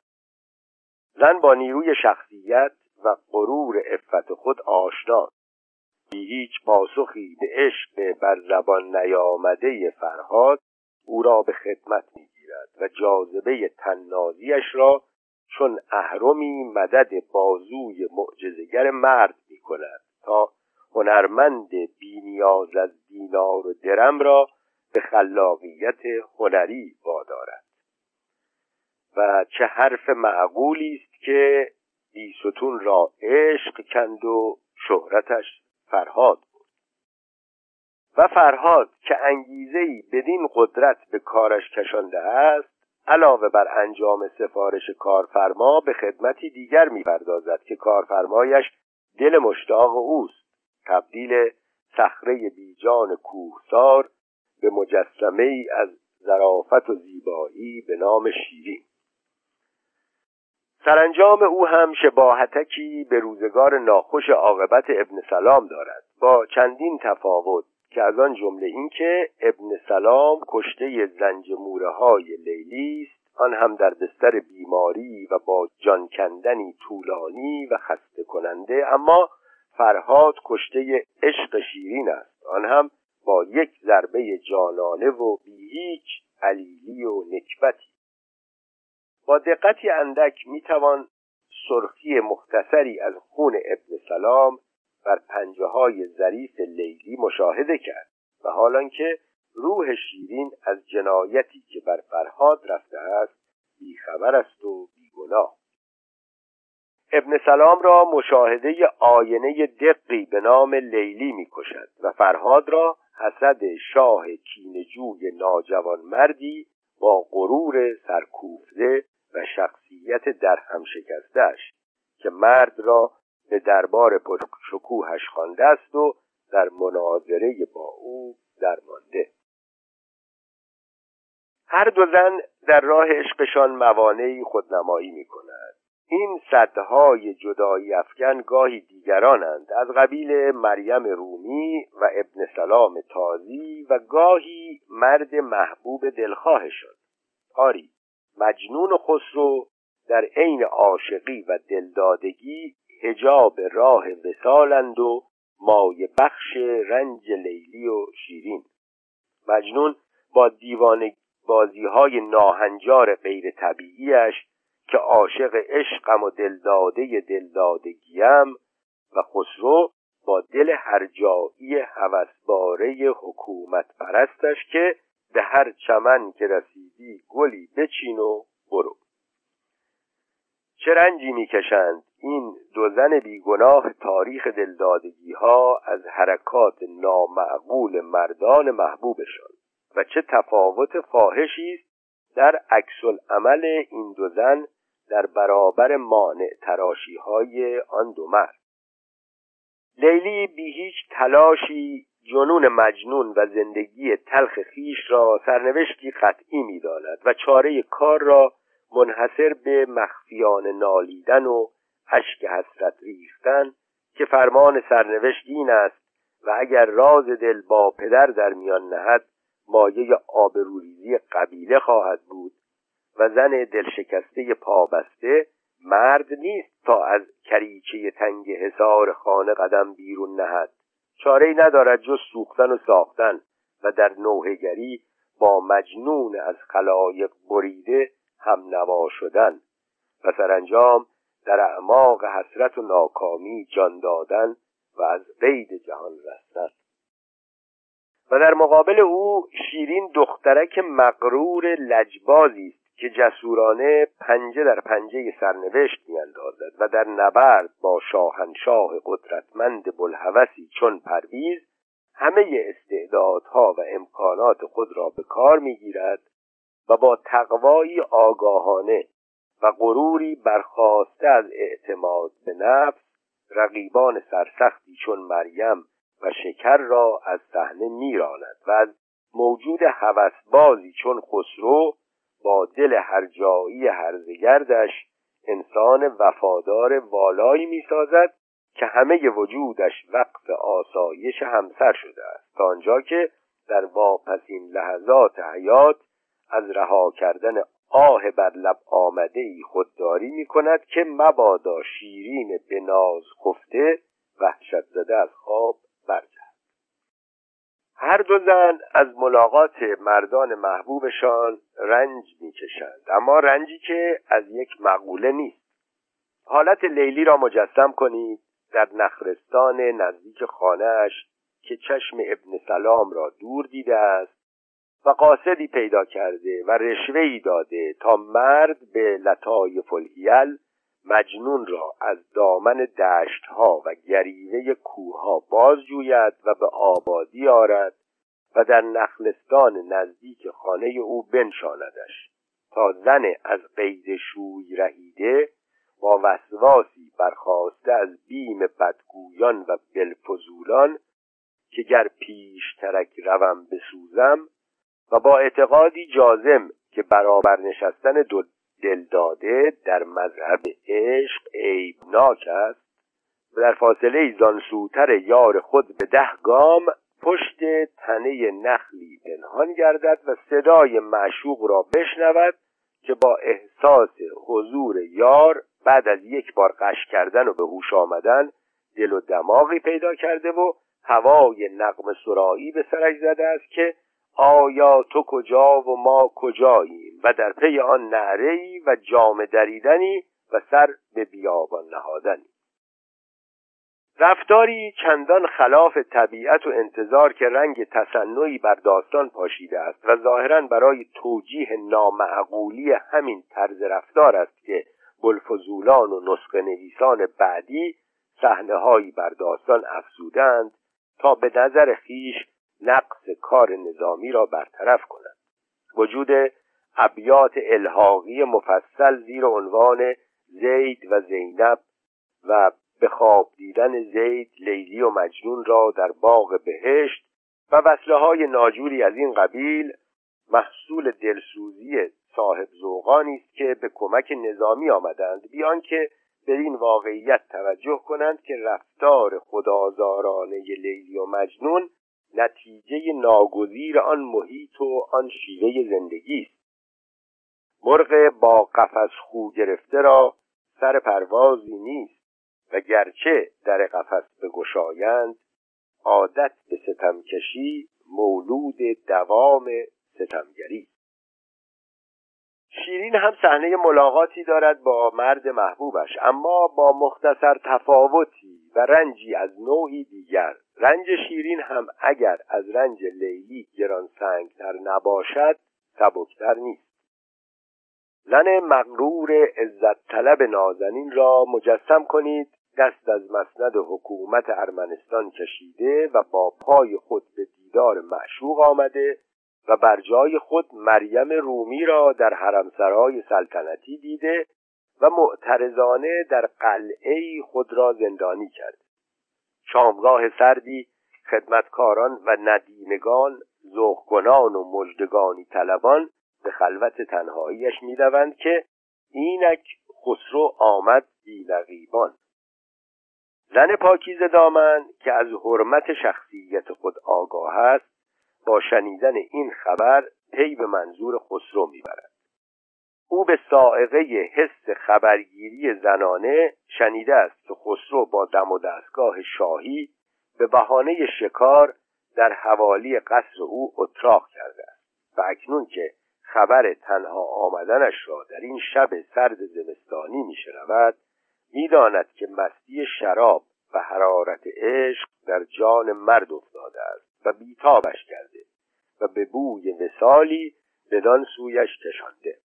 زن با نیروی شخصیت و غرور افت خود آشنا. بی هیچ پاسخی به عشق بر زبان نیامده فرهاد او را به خدمت می‌گیرد و جاذبه تنازیش را چون اهرمی مدد بازوی معجزگر مرد می کند تا هنرمند بینیاز از دینار و درم را به خلاقیت هنری وادارد. و چه حرف معقولی است که بیستون را عشق کند و شهرتش فرهاد بود. و فرهاد که انگیزهای بدین قدرت به کارش کشانده است علاوه بر انجام سفارش کارفرما به خدمتی دیگر می‌پردازد که کارفرمایش دل مشتاق اوست. تبدیل صخره بیجان کوهسار به مجسمه ای از ظرافت و زیبایی به نام شیرین. سرانجام او هم شباهتکی به روزگار ناخوش عاقبت ابن سلام دارد. با چندین تفاوت که از آن جمله این که ابن سلام کشته زنج موره های لیلی است آن هم در بستر بیماری و با جان کندنی طولانی و خسته کننده اما فرهاد کشته عشق شیرین است. آن هم با یک ضربه جانانه و بی هیچ علیلی و نکبتی. با دقتی اندک می‌توان سرخی مختصری از خون ابن سلام بر پنجه های ظریف لیلی مشاهده کرد و حالان که روح شیرین از جنایتی که بر فرهاد رفته است بیخبر است و بیگناه. ابن سلام را مشاهده آینه دقی به نام لیلی می‌کشد و فرهاد را حسد شاه کینجوی ناجوان مردی با غرور سرکوفته و شخصیت در هم شکستش که مرد را به دربار شکوهش خوانده است و در مناظره با او درمانده. هر دو زن در راه عشقشان موانعی خودنمایی می کند این صدهای جدایی افکن گاهی دیگرانند. از قبیل مریم رومی و ابن سلام تازی و گاهی مرد محبوب دلخواهشان آری مجنون خسرو در عین عاشقی و دلدادگی هجاب راه وسالند و مای بخش رنج لیلی و شیرین. مجنون با دیوان بازی های ناهنجار غیر طبیعیش که عاشق عشقم و دلداده دلدادگیم و خسرو با دل هرجایی هوسباره حکومت پرستش که به هر چمن که رسیدی گلی بچین و برو. چه رنجی می‌کشند این دو زن بیگناه تاریخ دلدادگی ها از حرکات نامعقول مردان محبوبشان و چه تفاوت فاحشی است در عکس عمل این دو زن در برابر مانع تراشی های آن دو مرد. لیلی بی هیچ تلاشی جنون مجنون و زندگی تلخ خیش را سرنوشتی قطعی می‌داند و چاره کار را منحصر به مخفیان نالیدن و اشک حسرت ریختن که فرمان سرنوشت این است و اگر راز دل با پدر در میان نهد مایه آبروریزی قبیله خواهد بود و زن دلشکسته پابسته مرد نیست تا از کریچه تنگ حصار خانه قدم بیرون نهد. چاره ندارد جز سوختن و ساختن و در نوهگری با مجنون از خلایق بریده هم نوا شدن و سرانجام در اعماق حسرت و ناکامی جان دادن و از قید جهان رستن. و در مقابل او شیرین دخترک مغرور لجبازی است. که جسورانه پنجه در پنجه سرنوشت میاندازد و در نبرد با شاهنشاه قدرتمند بلحوثی چون پرویز همه استعدادها و امکانات خود را به کار می‌گیرد و با تقوایی آگاهانه و غروری برخواسته از اعتماد به نفس رقیبان سرسختی چون مریم و شکر را از صحنه میراند و از موجود هوسبازی چون خسرو با دل هرجایی هرزگردش انسان وفادار والایی می‌سازد که همه وجودش وقف آسایش همسر شده است. تا آنجا که در واپسین لحظات حیات از رها کردن آه بر لب آمده ای خودداری می کند که مبادا شیرین به ناز خفته وحشت زده از خواب برجهد هر دو زن از ملاقات مردان محبوبشان رنج می‌کشند. اما رنجی که از یک مقوله نیست. حالت لیلی را مجسم کنید در نخرستان نزدیک خانهاش که چشم ابن سلام را دور دیده است و قاصدی پیدا کرده و رشوهی داده تا مرد به لطای فلحیل مجنون را از دامن دشتها و گریوه کوهها باز جوید و به آبادی آرد و در نخلستان نزدیک خانه او بنشاندش تا زن از قید شوی رهیده با وسواسی برخواسته از بیم بدگویان و بلفزولان که گر پیش ترک روم بسوزم و با اعتقادی جازم که برابر نشستن دو دلداده در مذهب عشق عیبناک است و در فاصله زانسوتر یار خود به ده گام پشت تنه نخلی پنهان گردد و صدای معشوق را بشنود که با احساس حضور یار بعد از یک بار قش کردن و به هوش آمدن دل و دماغی پیدا کرده و هوای نقم سرایی به سرش زده است که آیا تو کجا و ما کجاییم؟ و در پی آن نعره و جام دریدنی و سر به بیابان نهادنی. رفتاری چندان خلاف طبیعت و انتظار که رنگ تصنعی بر داستان پاشیده است و ظاهرا برای توجیه نامعقولی همین طرز رفتار است که بلفزولان و نسخه نویسان بعدی صحنه هایی بر داستان افزودند تا به نظر خیش نقص کار نظامی را برطرف کنند. وجود ابیات الحاقی مفصل زیر عنوان زید و زینب و به خواب دیدن زید لیلی و مجنون را در باغ بهشت و وصله های ناجوری از این قبیل محصول دلسوزی صاحب زوغانی است که به کمک نظامی آمدند. بیان که به این واقعیت توجه کنند که رفتار خدازارانه لیلی و مجنون نتیجه ناگزیر آن محیط و آن شیوه زندگی است. مرغ با قفس خو گرفته را سر پروازی نیست و گرچه در قفس بگشایند عادت به ستمکشی مولود دوام ستمگری شیرین هم صحنه ملاقاتی دارد با مرد محبوبش اما با مختصر تفاوتی و رنجی از نوعی دیگر. رنج شیرین هم اگر از رنج لیلی گران سنگتر نباشد سبکتر نیست. زن مغرور عزت طلب نازنین را مجسم کنید دست از مسند حکومت ارمنستان کشیده و با پای خود به دیدار معشوق آمده و بر جای خود مریم رومی را در حرمسرای سلطنتی دیده و معترضانه در قلعه خود را زندانی کرد. شامگاه سردی خدمتکاران و ندیمگان زخگنان و مجدگانی طلبان به خلوت تنهاییش می‌دوند که اینک خسرو آمد بینقیبان زن پاکیز دامن که از حرمت شخصیت خود آگاه است با شنیدن این خبر پی به منظور خسرو می‌برد. او به سائقه حس خبرگیری زنانه شنیده است که خسرو با دم و دستگاه شاهی به بهانه شکار در حوالی قصر او اتراق کرده است و اکنون که خبر تنها آمدنش را در این شب سرد زمستانی میشنود می‌داند که مستی شراب و حرارت عشق در جان مرد افتاده است و بیتابش کرده و به بوی مثالی بدان سویش کشانده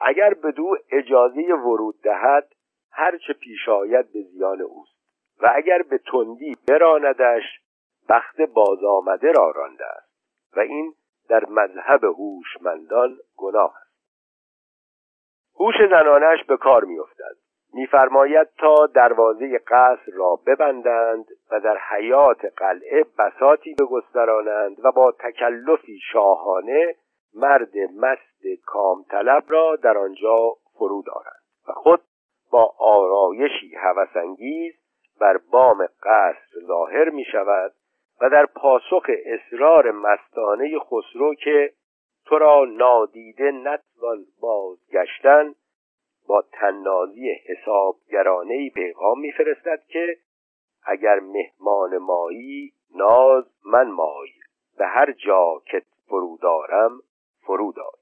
اگر بدو اجازه ورود دهد هرچه پیش آید به زیان اوست. و اگر به تندی براندش بخت باز آمده را رانده است. و این در مذهب هوشمندان گناه است. هوش زنانش به کار میافتد. میفرماید تا دروازه قصر را ببندند و در حیات قلعه بساتی بگسترانند و با تکلفی شاهانه مرد مست کام طلب را در آنجا فرود آرند و خود با آرایشی هوسانگیز بر بام قصر ظاهر می شود و در پاسخ اصرار مستانه خسرو که تو را نادیده نتوان بازگشتن با تنازی حسابگرانه پیغام میفرستد که اگر مهمان مایی ناز من مای به هر جا که فرودارم فرودار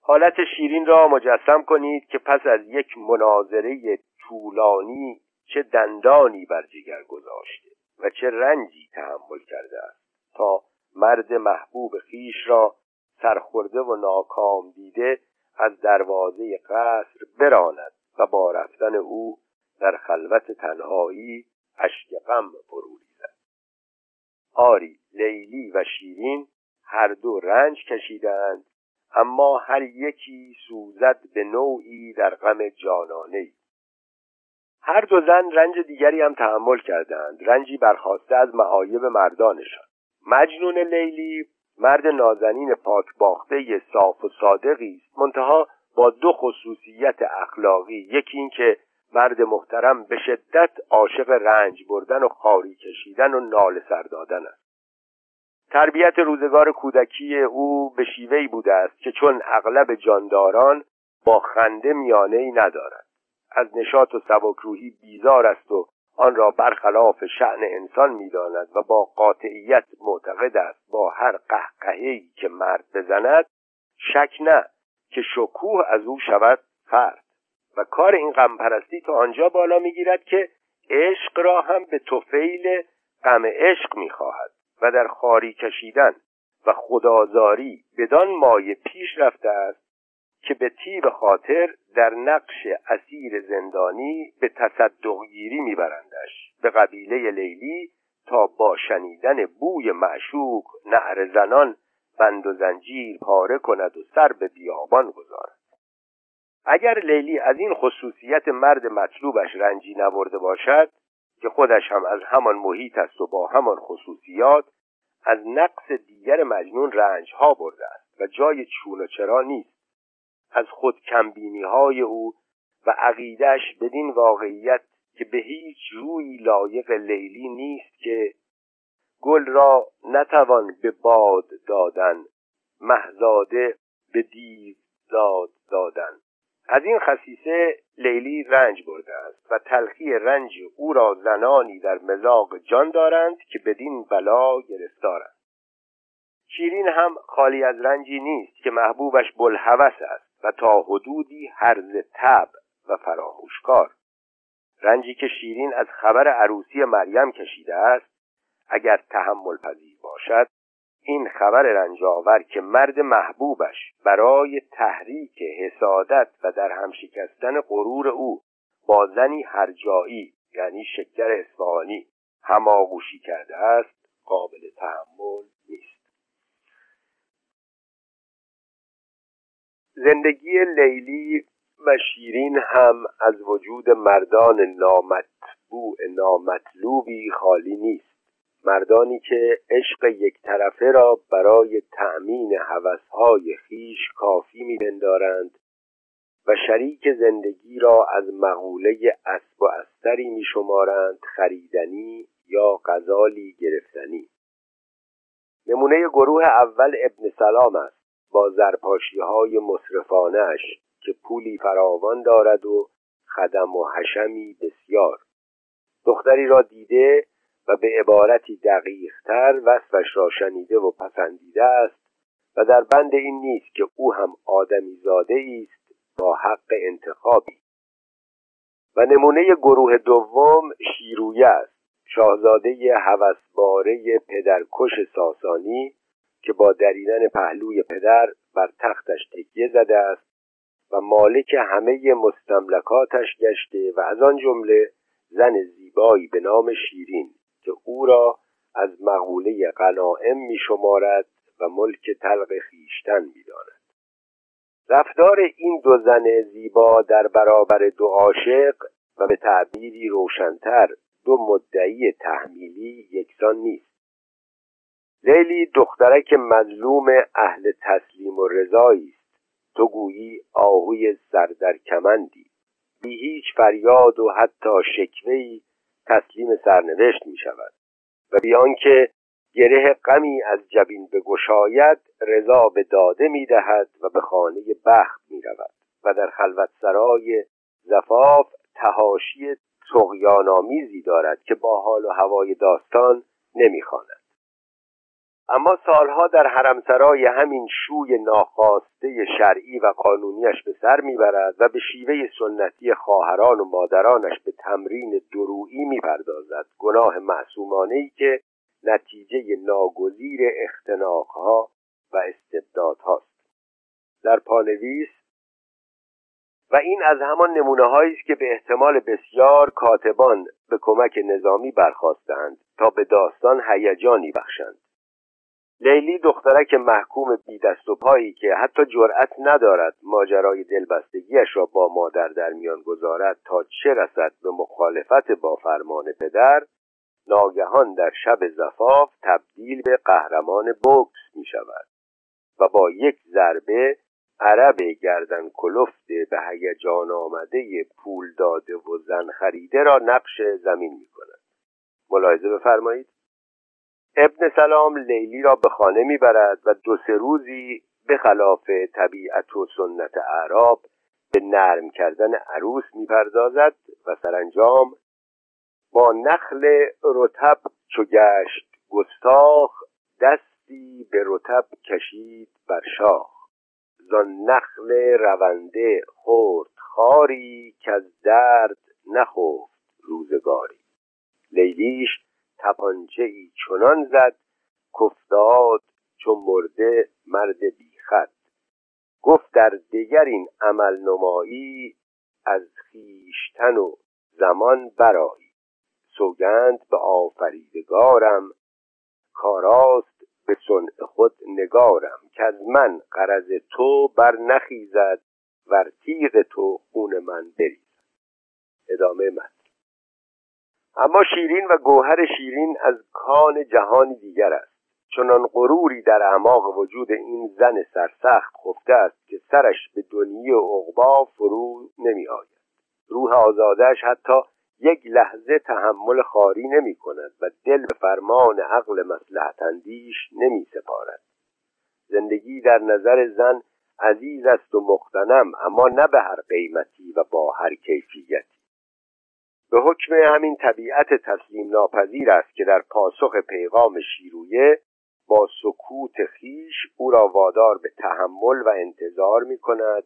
حالت شیرین را مجسم کنید که پس از یک مناظره طولانی چه دندانی بر جگر گذاشته و چه رنجی تحمل کرده است تا مرد محبوب خیش را سرخورده و ناکام دیده از دروازه قصر براند و با رفتن او در خلوت تنهایی اشک غم فرو آری لیلی و شیرین هر دو رنج کشیدند اما هر یکی سوزد به نوعی در غم جانانه هر دو زن رنج دیگری هم تحمل کردند. رنجی برخواسته از معایب مردانشان. مجنون لیلی مرد نازنین پاک باخته صاف و صادقی است. منتها با دو خصوصیت اخلاقی یکی اینکه مرد محترم به شدت عاشق رنج بردن و خاری کشیدن و نال سر دادن است. تربیت روزگار کودکی او به شیوهی بوده است که چون اغلب جانداران با خنده میانه ای ندارد از نشاط و سبکروحی بیزار است و آن را برخلاف شعن انسان می‌داند و با قاطعیت معتقد است. با هر قهقهی که مرد بزند شک نه که شکوه از او شود فرد. و کار این غمپرستی تا آنجا بالا می‌گیرد که عشق را هم به توفیل غم عشق می‌خواهد. و در خاری کشیدن و خدازاری بدان مایه پیش رفته است که به تیب خاطر در نقش اسیر زندانی به تصدقگیری میبرندش. به قبیله لیلی تا با شنیدن بوی معشوق نعر زنان بند و زنجیر پاره کند و سر به بیابان گذارد. اگر لیلی از این خصوصیت مرد مطلوبش رنجی نبرده باشد که خودش هم از همان محیط است و با همان خصوصیات از نقص دیگر مجنون رنج ها برده است و جای چون و چرا نیست. از خود کمبینی های او و عقیدش بدین واقعیت که به هیچ روی لایق لیلی نیست که گل را نتوان به باد دادن محزاده به دیو داد دادن. از این خصیصه لیلی رنج برده است و تلخی رنج او را زنانی در مزاق جان دارند که بدین بلا گرفتارند. شیرین هم خالی از رنجی نیست که محبوبش بلحوث است و تا حدودی هرز تب و فراموشکار. رنجی که شیرین از خبر عروسی مریم کشیده است اگر تحمل پذیر باشد این خبر رنجاور که مرد محبوبش برای تحریک حسادت و در هم شکستن غرور او با زنی هرجایی یعنی شکر اصفهانی هماغوشی کرده است قابل تحمل نیست. زندگی لیلی و شیرین هم از وجود مردان نامطبوع نامطلوبی خالی نیست. مردانی که عشق یک طرفه را برای تأمین حوثهای خیش کافی میپندارند و شریک زندگی را از مقوله اسب و استری میشمارند خریدنی یا غزالی گرفتنی. نمونه گروه اول ابن سلام است. با زرپاشی های مصرفانش که پولی فراوان دارد و خدم و حشمی بسیار. دختری را دیده و به عبارتی دقیقتر وصفش را شنیده و پسندیده است و در بند این نیست که او هم آدمی زاده است با حق انتخابی. و نمونه گروه دوم شیرویه است شاهزاده هوسباره پدرکش ساسانی که با دریدن پهلوی پدر بر تختش تکیه زده است و مالک همه مستملکاتش گشته و از آن جمله زن زیبایی به نام شیرین. که او را از مقوله غنائم می شمارد و ملک تلق خیشتن می داند. رفتار این دو زن زیبا در برابر دو عاشق و به تعبیری روشنتر دو مدعی تحمیلی یکسان نیست. لیلی دخترک مظلوم اهل تسلیم و رضایی است. تو گویی آهوی سر در کمندی بی هیچ فریاد و حتی شکوهی تسلیم سرنوشت می شود و بیان که گره غمی از جبین بگشاید رضا به داده می دهد و به خانه بخت می رود و در خلوت سرای زفاف تهاشی تغیانآمیزی دارد که با حال و هوای داستان نمی‌خواند. اما سالها در حرمسرای همین شوی ناخواسته شرعی و قانونیش به سر می‌برد و به شیوه سنتی خواهران و مادرانش به تمرین درویی می‌پردازد. گناه معصومانه ای که نتیجه ناگزیر اختناقها و استبدادهاست. در پانویس و این از همان نمونه است که به احتمال بسیار کاتبان به کمک نظامی برخواستند تا به داستان هیجانی بخشند. لیلی دخترک محکوم بی دست و پایی که حتی جرأت ندارد ماجرای دلبستگیش را با مادر در میان گذارد تا چه رسد به مخالفت با فرمان پدر ناگهان در شب زفاف تبدیل به قهرمان بوکس می شود و با یک ضربه عرب گردن کلفت به هیجان آمده پول داده و زن خریده را نقش زمین می کند ملاحظه بفرمایید. ابن سلام لیلی را به خانه می‌برد و دو سه روزی به خلاف طبیعت و سنت اعراب به نرم کردن عروس می‌پردازد و سرانجام با نخل رتب چو گشت گستاخ دستی به رتب کشید بر شاه زان نخل رونده خورد خاری که از درد نخفت روزگاری. لیلیش تپانچه ای چنان زد کفتاد چون مرده مرد بیخط گفت در دیگر این عمل نمایی از خیشتن و زمان برایی سوگند به آفریدگارم کاراست به صنع خود نگارم که از من قرض تو بر نخیزد ور تیغ تو خون من بریزد. ادامه من اما شیرین و گوهر شیرین از کان جهانی دیگر است. چنان غروری در اعماق وجود این زن سرسخت خفته است که سرش به دنیی و عقبا فرو نمی آید روح آزادش حتی یک لحظه تحمل خاری نمی کند و دل به فرمان عقل مسلحت اندیش نمی سپارد زندگی در نظر زن عزیز است و مختنم اما نه به هر قیمتی و با هر کیفیتی. به حکم همین طبیعت تسلیم ناپذیر است که در پاسخ پیغام شیرویه با سکوت خیش او را وادار به تحمل و انتظار می کند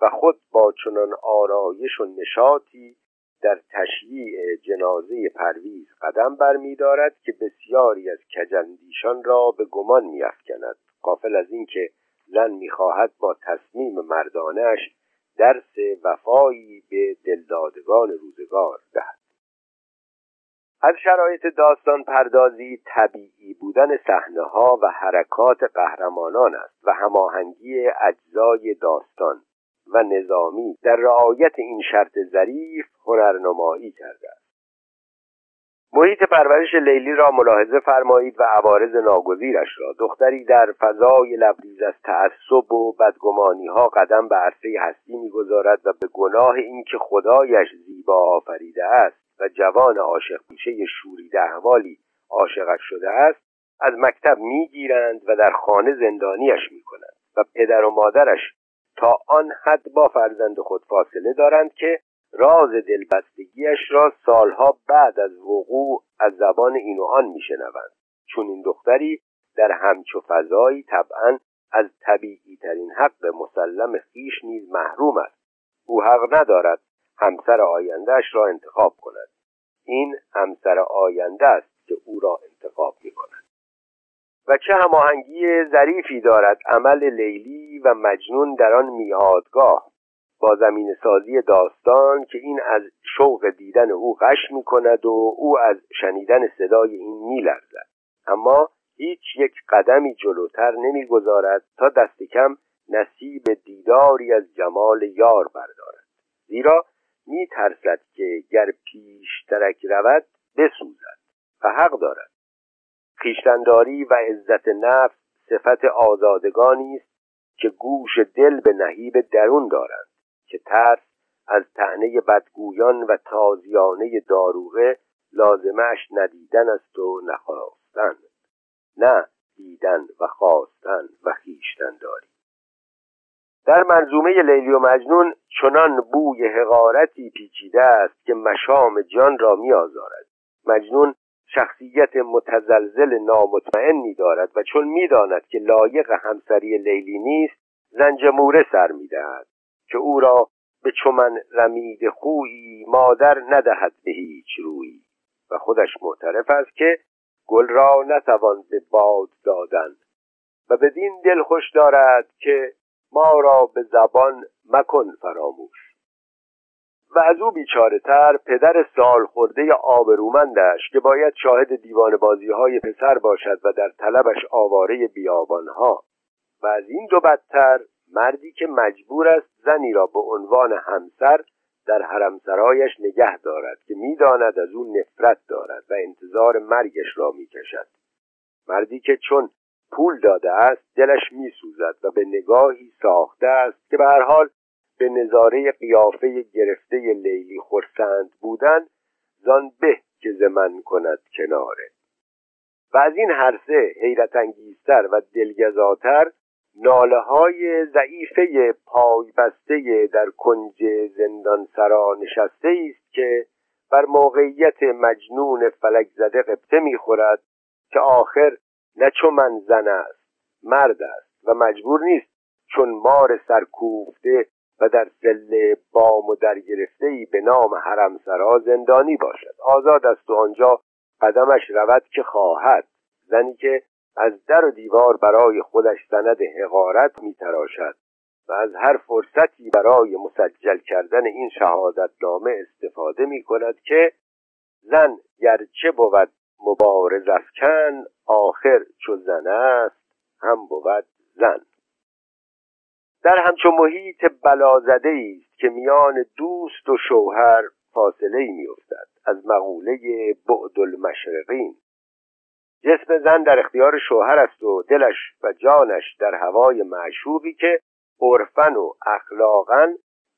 و خود با چنان آرایش و نشاطی در تشییع جنازه پرویز قدم برمیدارد که بسیاری از کجندیشان را به گمان میافکند. قافل از اینکه زن می‌خواهد با تصمیم مردانش درس وفایی به دلدادگان روزگار دهد. از شرایط داستان پردازی طبیعی بودن صحنه ها و حرکات قهرمانان است و هماهنگی اجزای داستان و نظامی در رعایت این شرط ظریف هنرنمایی کرده است. محیط پرورش لیلی را ملاحظه فرمایید و عوارض ناگزیرش را. دختری در فضای لبریز از تعصب و بدگمانی ها قدم به عرصه هستی می‌گذارد و به گناه اینکه خدایش زیبا آفریده است و جوان عاشق پیشه شوریده احوالی عاشقش شده است از مکتب می‌گیرند و در خانه زندانیش می‌کنند و پدر و مادرش تا آن حد با فرزند خود فاصله دارند که راز دلبستگیش را سالها بعد از وقوع از زبان این و آن میشنوند. چون این دختری در همچو فضایی طبعا از طبیعی ترین حق مسلم خیش نیز محروم است. او حق ندارد همسر آیندهش را انتخاب کند. این همسر آینده است که او را انتخاب می کند و چه هماهنگی ظریفی دارد عمل لیلی و مجنون در آن میادگاه با زمین سازی داستان که این از شوق دیدن او غش می کند و او از شنیدن صدای این می لرزد. اما هیچ یک قدمی جلوتر نمی‌گذارد تا دست کم نصیب دیداری از جمال یار بردارد. زیرا می ترسد که گر پیشترک رود بسوزد و حق دارد. خیشتنداری و عزت نفس صفت آزادگانی است که گوش دل به نهیب درون دارند. که ترس از تعنی بدگویان و تازیانه داروغه لازمش ندیدن است و نخواستن. نه دیدن و خواستن و خیشتن داری در منظومه لیلی و مجنون چنان بوی حقارتی پیچیده است که مشام جان را میآزارد. مجنون شخصیت متزلزل نامطمئنی دارد و چون می‌داند که لایق همسری لیلی نیست زنجموره سر می‌دهد. که او را به چمن رمید خویی مادر ندهد به هیچ رویی و خودش معترف است که گل را نتوان به باد دادن. و بدین دل خوش دارد که ما را به زبان مکن فراموش. و از او بیچاره تر پدر سال خورده آبرومندش که باید شاهد دیوان بازی های پسر باشد و در طلبش آواره بیابانها. و از این دو بدتر مردی که مجبور است زنی را به عنوان همسر در حرمسرایش نگه دارد که می‌داند از او نفرت دارد و انتظار مرگش را می‌کشد. مردی که چون پول داده است دلش میسوزد و به نگاهی ساخته است که به هر حال به نظاره قیافه گرفته لیلی خرسند بودن زان به که زمن کند کناره. و از این هر سه حیرت انگیزتر و دلگزاتر ناله های ضعیفه پای بسته در کنج زندان سرا نشسته است که بر موقعیت مجنون فلک زده قبطه می‌خورد که آخر نه چون من زن است مرد است و مجبور نیست چون مار سرکوفته و در سله بام و در گرفته به نام حرمسرا زندانی باشد. آزاد است و آنجا قدمش رود که خواهد. زنی که از در و دیوار برای خودش سند حقارت میتراشد و از هر فرصتی برای مسجل کردن این شهادت نامه استفاده می کند که زن گرچه بود مبارز افکن آخر چو زن است هم بود زن. در همچون محیط بلازده است که میان دوست و شوهر فاصله می افتد از مقوله بعد المشرقین. جسم زن در اختیار شوهر است و دلش و جانش در هوای معشوقی که عرفن و اخلاقا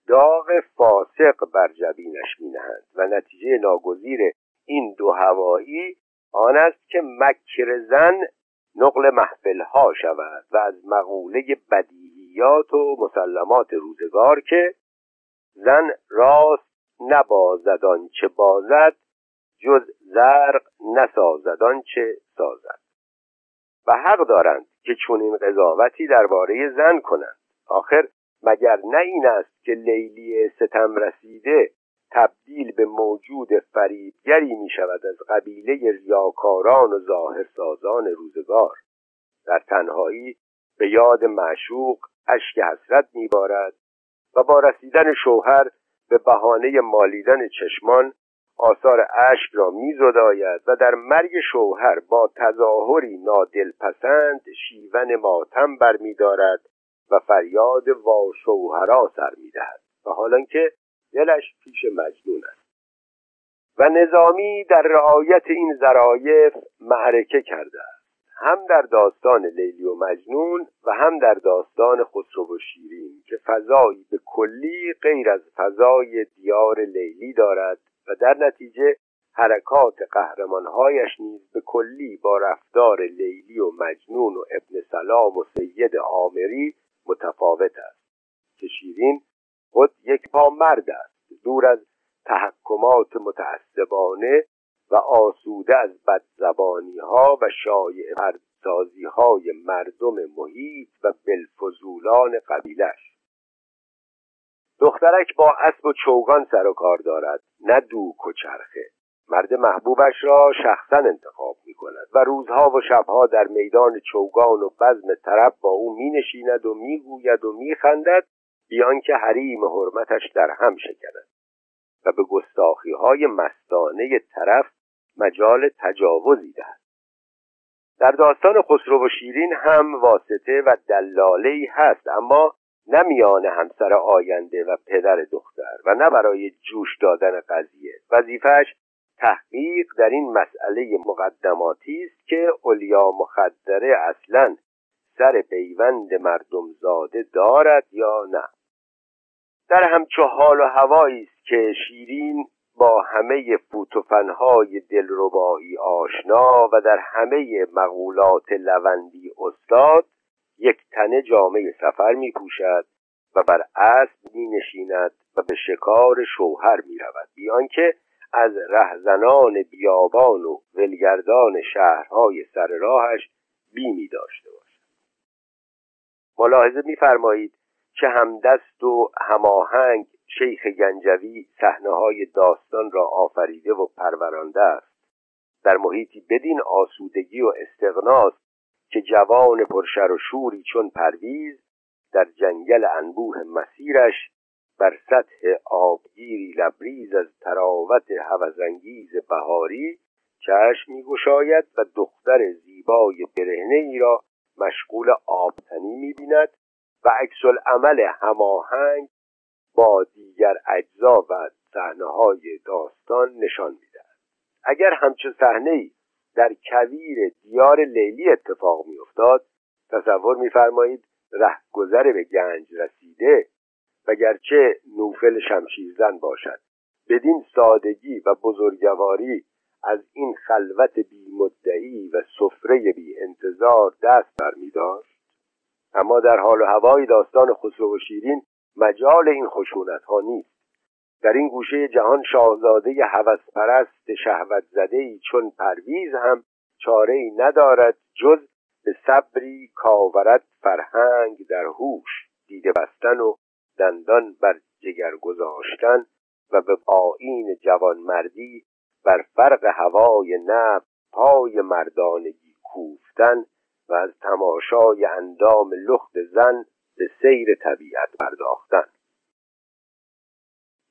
داغ فاسق بر جبینش مینهند و نتیجه ناگزیر این دو هوایی آن است که مکر زن نقل محفل ها شود و از مقوله بدیهیات و مسلمات روزگار که زن راست نبازد چه بازد جز زرق نسازد چه سازد و حق دارند که چنین قضاوتی درباره زن کنند. آخر مگر نه این است که لیلی ستم رسیده تبدیل به موجود فریبگری می شود از قبیله ریاکاران و ظاهرسازان روزگار؟ در تنهایی به یاد معشوق اشک حسرت میبارد و با رسیدن شوهر به بهانه مالیدن چشمان آثار اشک را میزداید و در مرگ شوهر با تظاهری نادلپسند شیون ماتم برمیدارد و فریاد وا شوهرا سر می‌دهد و حالا که دلش پیش مجنون است. و نظامی در رعایت این ظرایف معرکه کرده است. هم در داستان لیلی و مجنون و هم در داستان خسرو و شیرین که فضایی به کلی غیر از فضای دیار لیلی دارد و در نتیجه حرکات قهرمانهایش نیز به کلی با رفتار لیلی و مجنون و ابن سلام و سید آمری متفاوت است که شیرین خود یک پا مرد است. دور از تحکمات متعصبانه و آسوده از بدزبانی ها و شایع پردازی های مردم محیط و بلفزولان قبیلش دخترک با اسب و چوگان سر و کار دارد نه دوک و چرخه. مرد محبوبش را شخصا انتخاب می کند و روزها و شبها در میدان چوگان و بزم طرب با او می نشیند و می گوید و می خندد بیان که حریم حرمتش در هم شکند. و به گستاخی های مستانه طرف مجال تجاوزی دهد. در داستان خسرو و شیرین هم واسطه و دلاله هست اما نه میان همسر آینده و پدر دختر و نه برای جوش دادن قضیه. وظیفهش تحقیق در این مسئله مقدماتی است که اولیا مخدره اصلا سر پیوند مردم زاده دارد یا نه. در همچو حال و هوایی است که شیرین با همه فوتوفنهای دلربایی آشنا و در همه مقولات لوندی استاد یک تنه جامعه سفر می پوشد و بر اسب می نشیند و به شکار شوهر می رود بیان که از رهزنان بیابان و ولگردان شهرهای سر راهش بیمی داشته باشد. ملاحظه میفرمایید چه همدست و هماهنگ شیخ گنجوی صحنه های داستان را آفریده و پرورانده است. در محیطی بدین آسودگی و استغناست که جوان پرشر و شوری چون پرویز در جنگل انبوه مسیرش بر سطح آبگیری لبریز از تراوت هوزانگیز بهاری چشم میگشاید و دختر زیبای برهنه ای را مشغول آبتنی می‌بیند و عکس عمل هماهنگ با دیگر اجزا و صحنه های داستان نشان می‌دهد. اگر همچون صحنه ای در کویر دیار لیلی اتفاق میافتاد. تصور میفرمایید رهگذر به گنج رسیده وگرچه نوفل شمشیرزن باشد. بدین سادگی و بزرگواری از این خلوت بی مدعی و سفره بی انتظار دست برمیداشت. اما در حال و هوای داستان خسرو و شیرین مجال این خشونت ها نیست. در این گوشه جهان شاهزاده هوسپرست شهوت زده ای چون پرویز هم چاره ای ندارد جز به صبری کاورت فرهنگ در هوش دیده بستن و دندان بر جگر گذاشتن و به آین جوانمردی بر فرق هوای نب پای مردانگی کوفتن و از تماشای اندام لخت زن به سیر طبیعت پرداختن.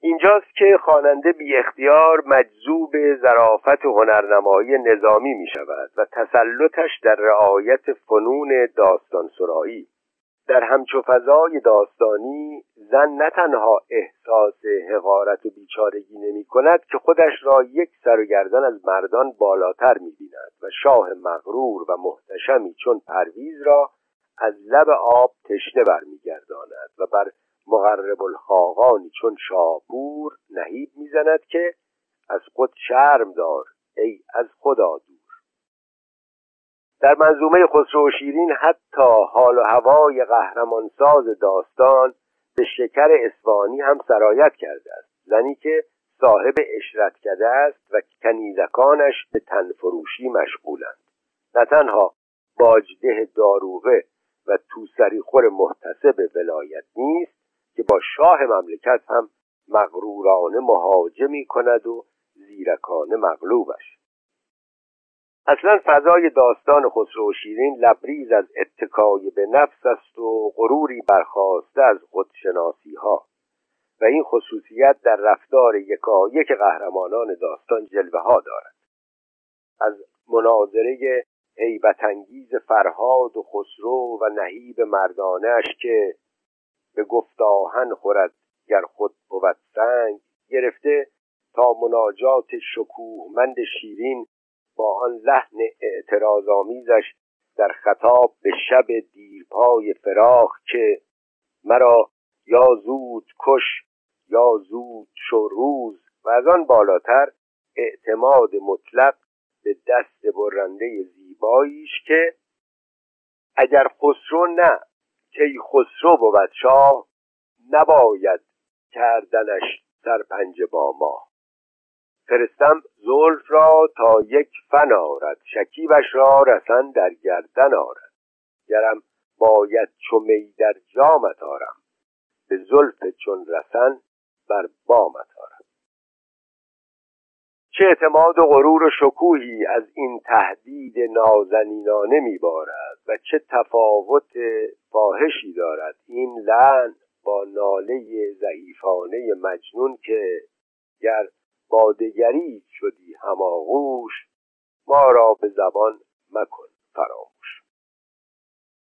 اینجاست که خواننده بی اختیار مجذوب ظرافت هنرنمایی نظامی می شود و تسلطش در رعایت فنون داستان سرایی. در همچو فضای داستانی زن نه تنها احساس حقارت و بیچارگی نمی کند که خودش را یک سر و گردن از مردان بالاتر می بیند و شاه مغرور و محتشمی چون پرویز را از لب آب تشنه برمیگرداند و بر مغرب الخاقانی چون شاپور نهیب می‌زند که از خود شرم دار ای از خدا دور. در منظومه خسرو و شیرین حتی حال و هوای قهرمانساز داستان به شکر اسفانی هم سرایت کرده است. زنی که صاحب اشرت کرده است و کنیزکانش به تنفروشی مشغولند. نه تنها باجده داروغه و توسری خور محتسب ولایت نیست که با شاه مملکت هم مغرورانه مهاجمی کند و زیرکانه مغلوبش. اصلا فضای داستان خسرو و شیرین لبریز از اتکای به نفس است و غروری برخواسته از خودشناسی ها و این خصوصیت در رفتار یکایک قهرمانان داستان جلوه ها دارد. از مناظره هیبتانگیز فرهاد و خسرو و نهیب مردانش که به گفت آهن خورد. گر خود بود سنگ گرفته تا مناجات شکوهمند شیرین با آن لحن اعتراضآمیزش در خطاب به شب دیرپای فراخ که مرا یا زود کش یا زود شو روز و از آن بالاتر اعتماد مطلق به دست برنده زیباییش که اگر خسرو نه کی خسرو بود شاه نباید کردنش سرپنج با ما. فرستم زلف را تا یک فن آرد شکیبش را رسن در گردن آرد. گرم باید چو می در جامت آرم به زلف چون رسن بر بامت آرم. چه اعتماد و غرور و شکوهی از این تهدید نازنینانه میبارد و چه تفاوت فاحشی دارد. این لعن با ناله ضعیفانه مجنون که گر با دگری شدی هماغوش ما را به زبان مکن فراموش.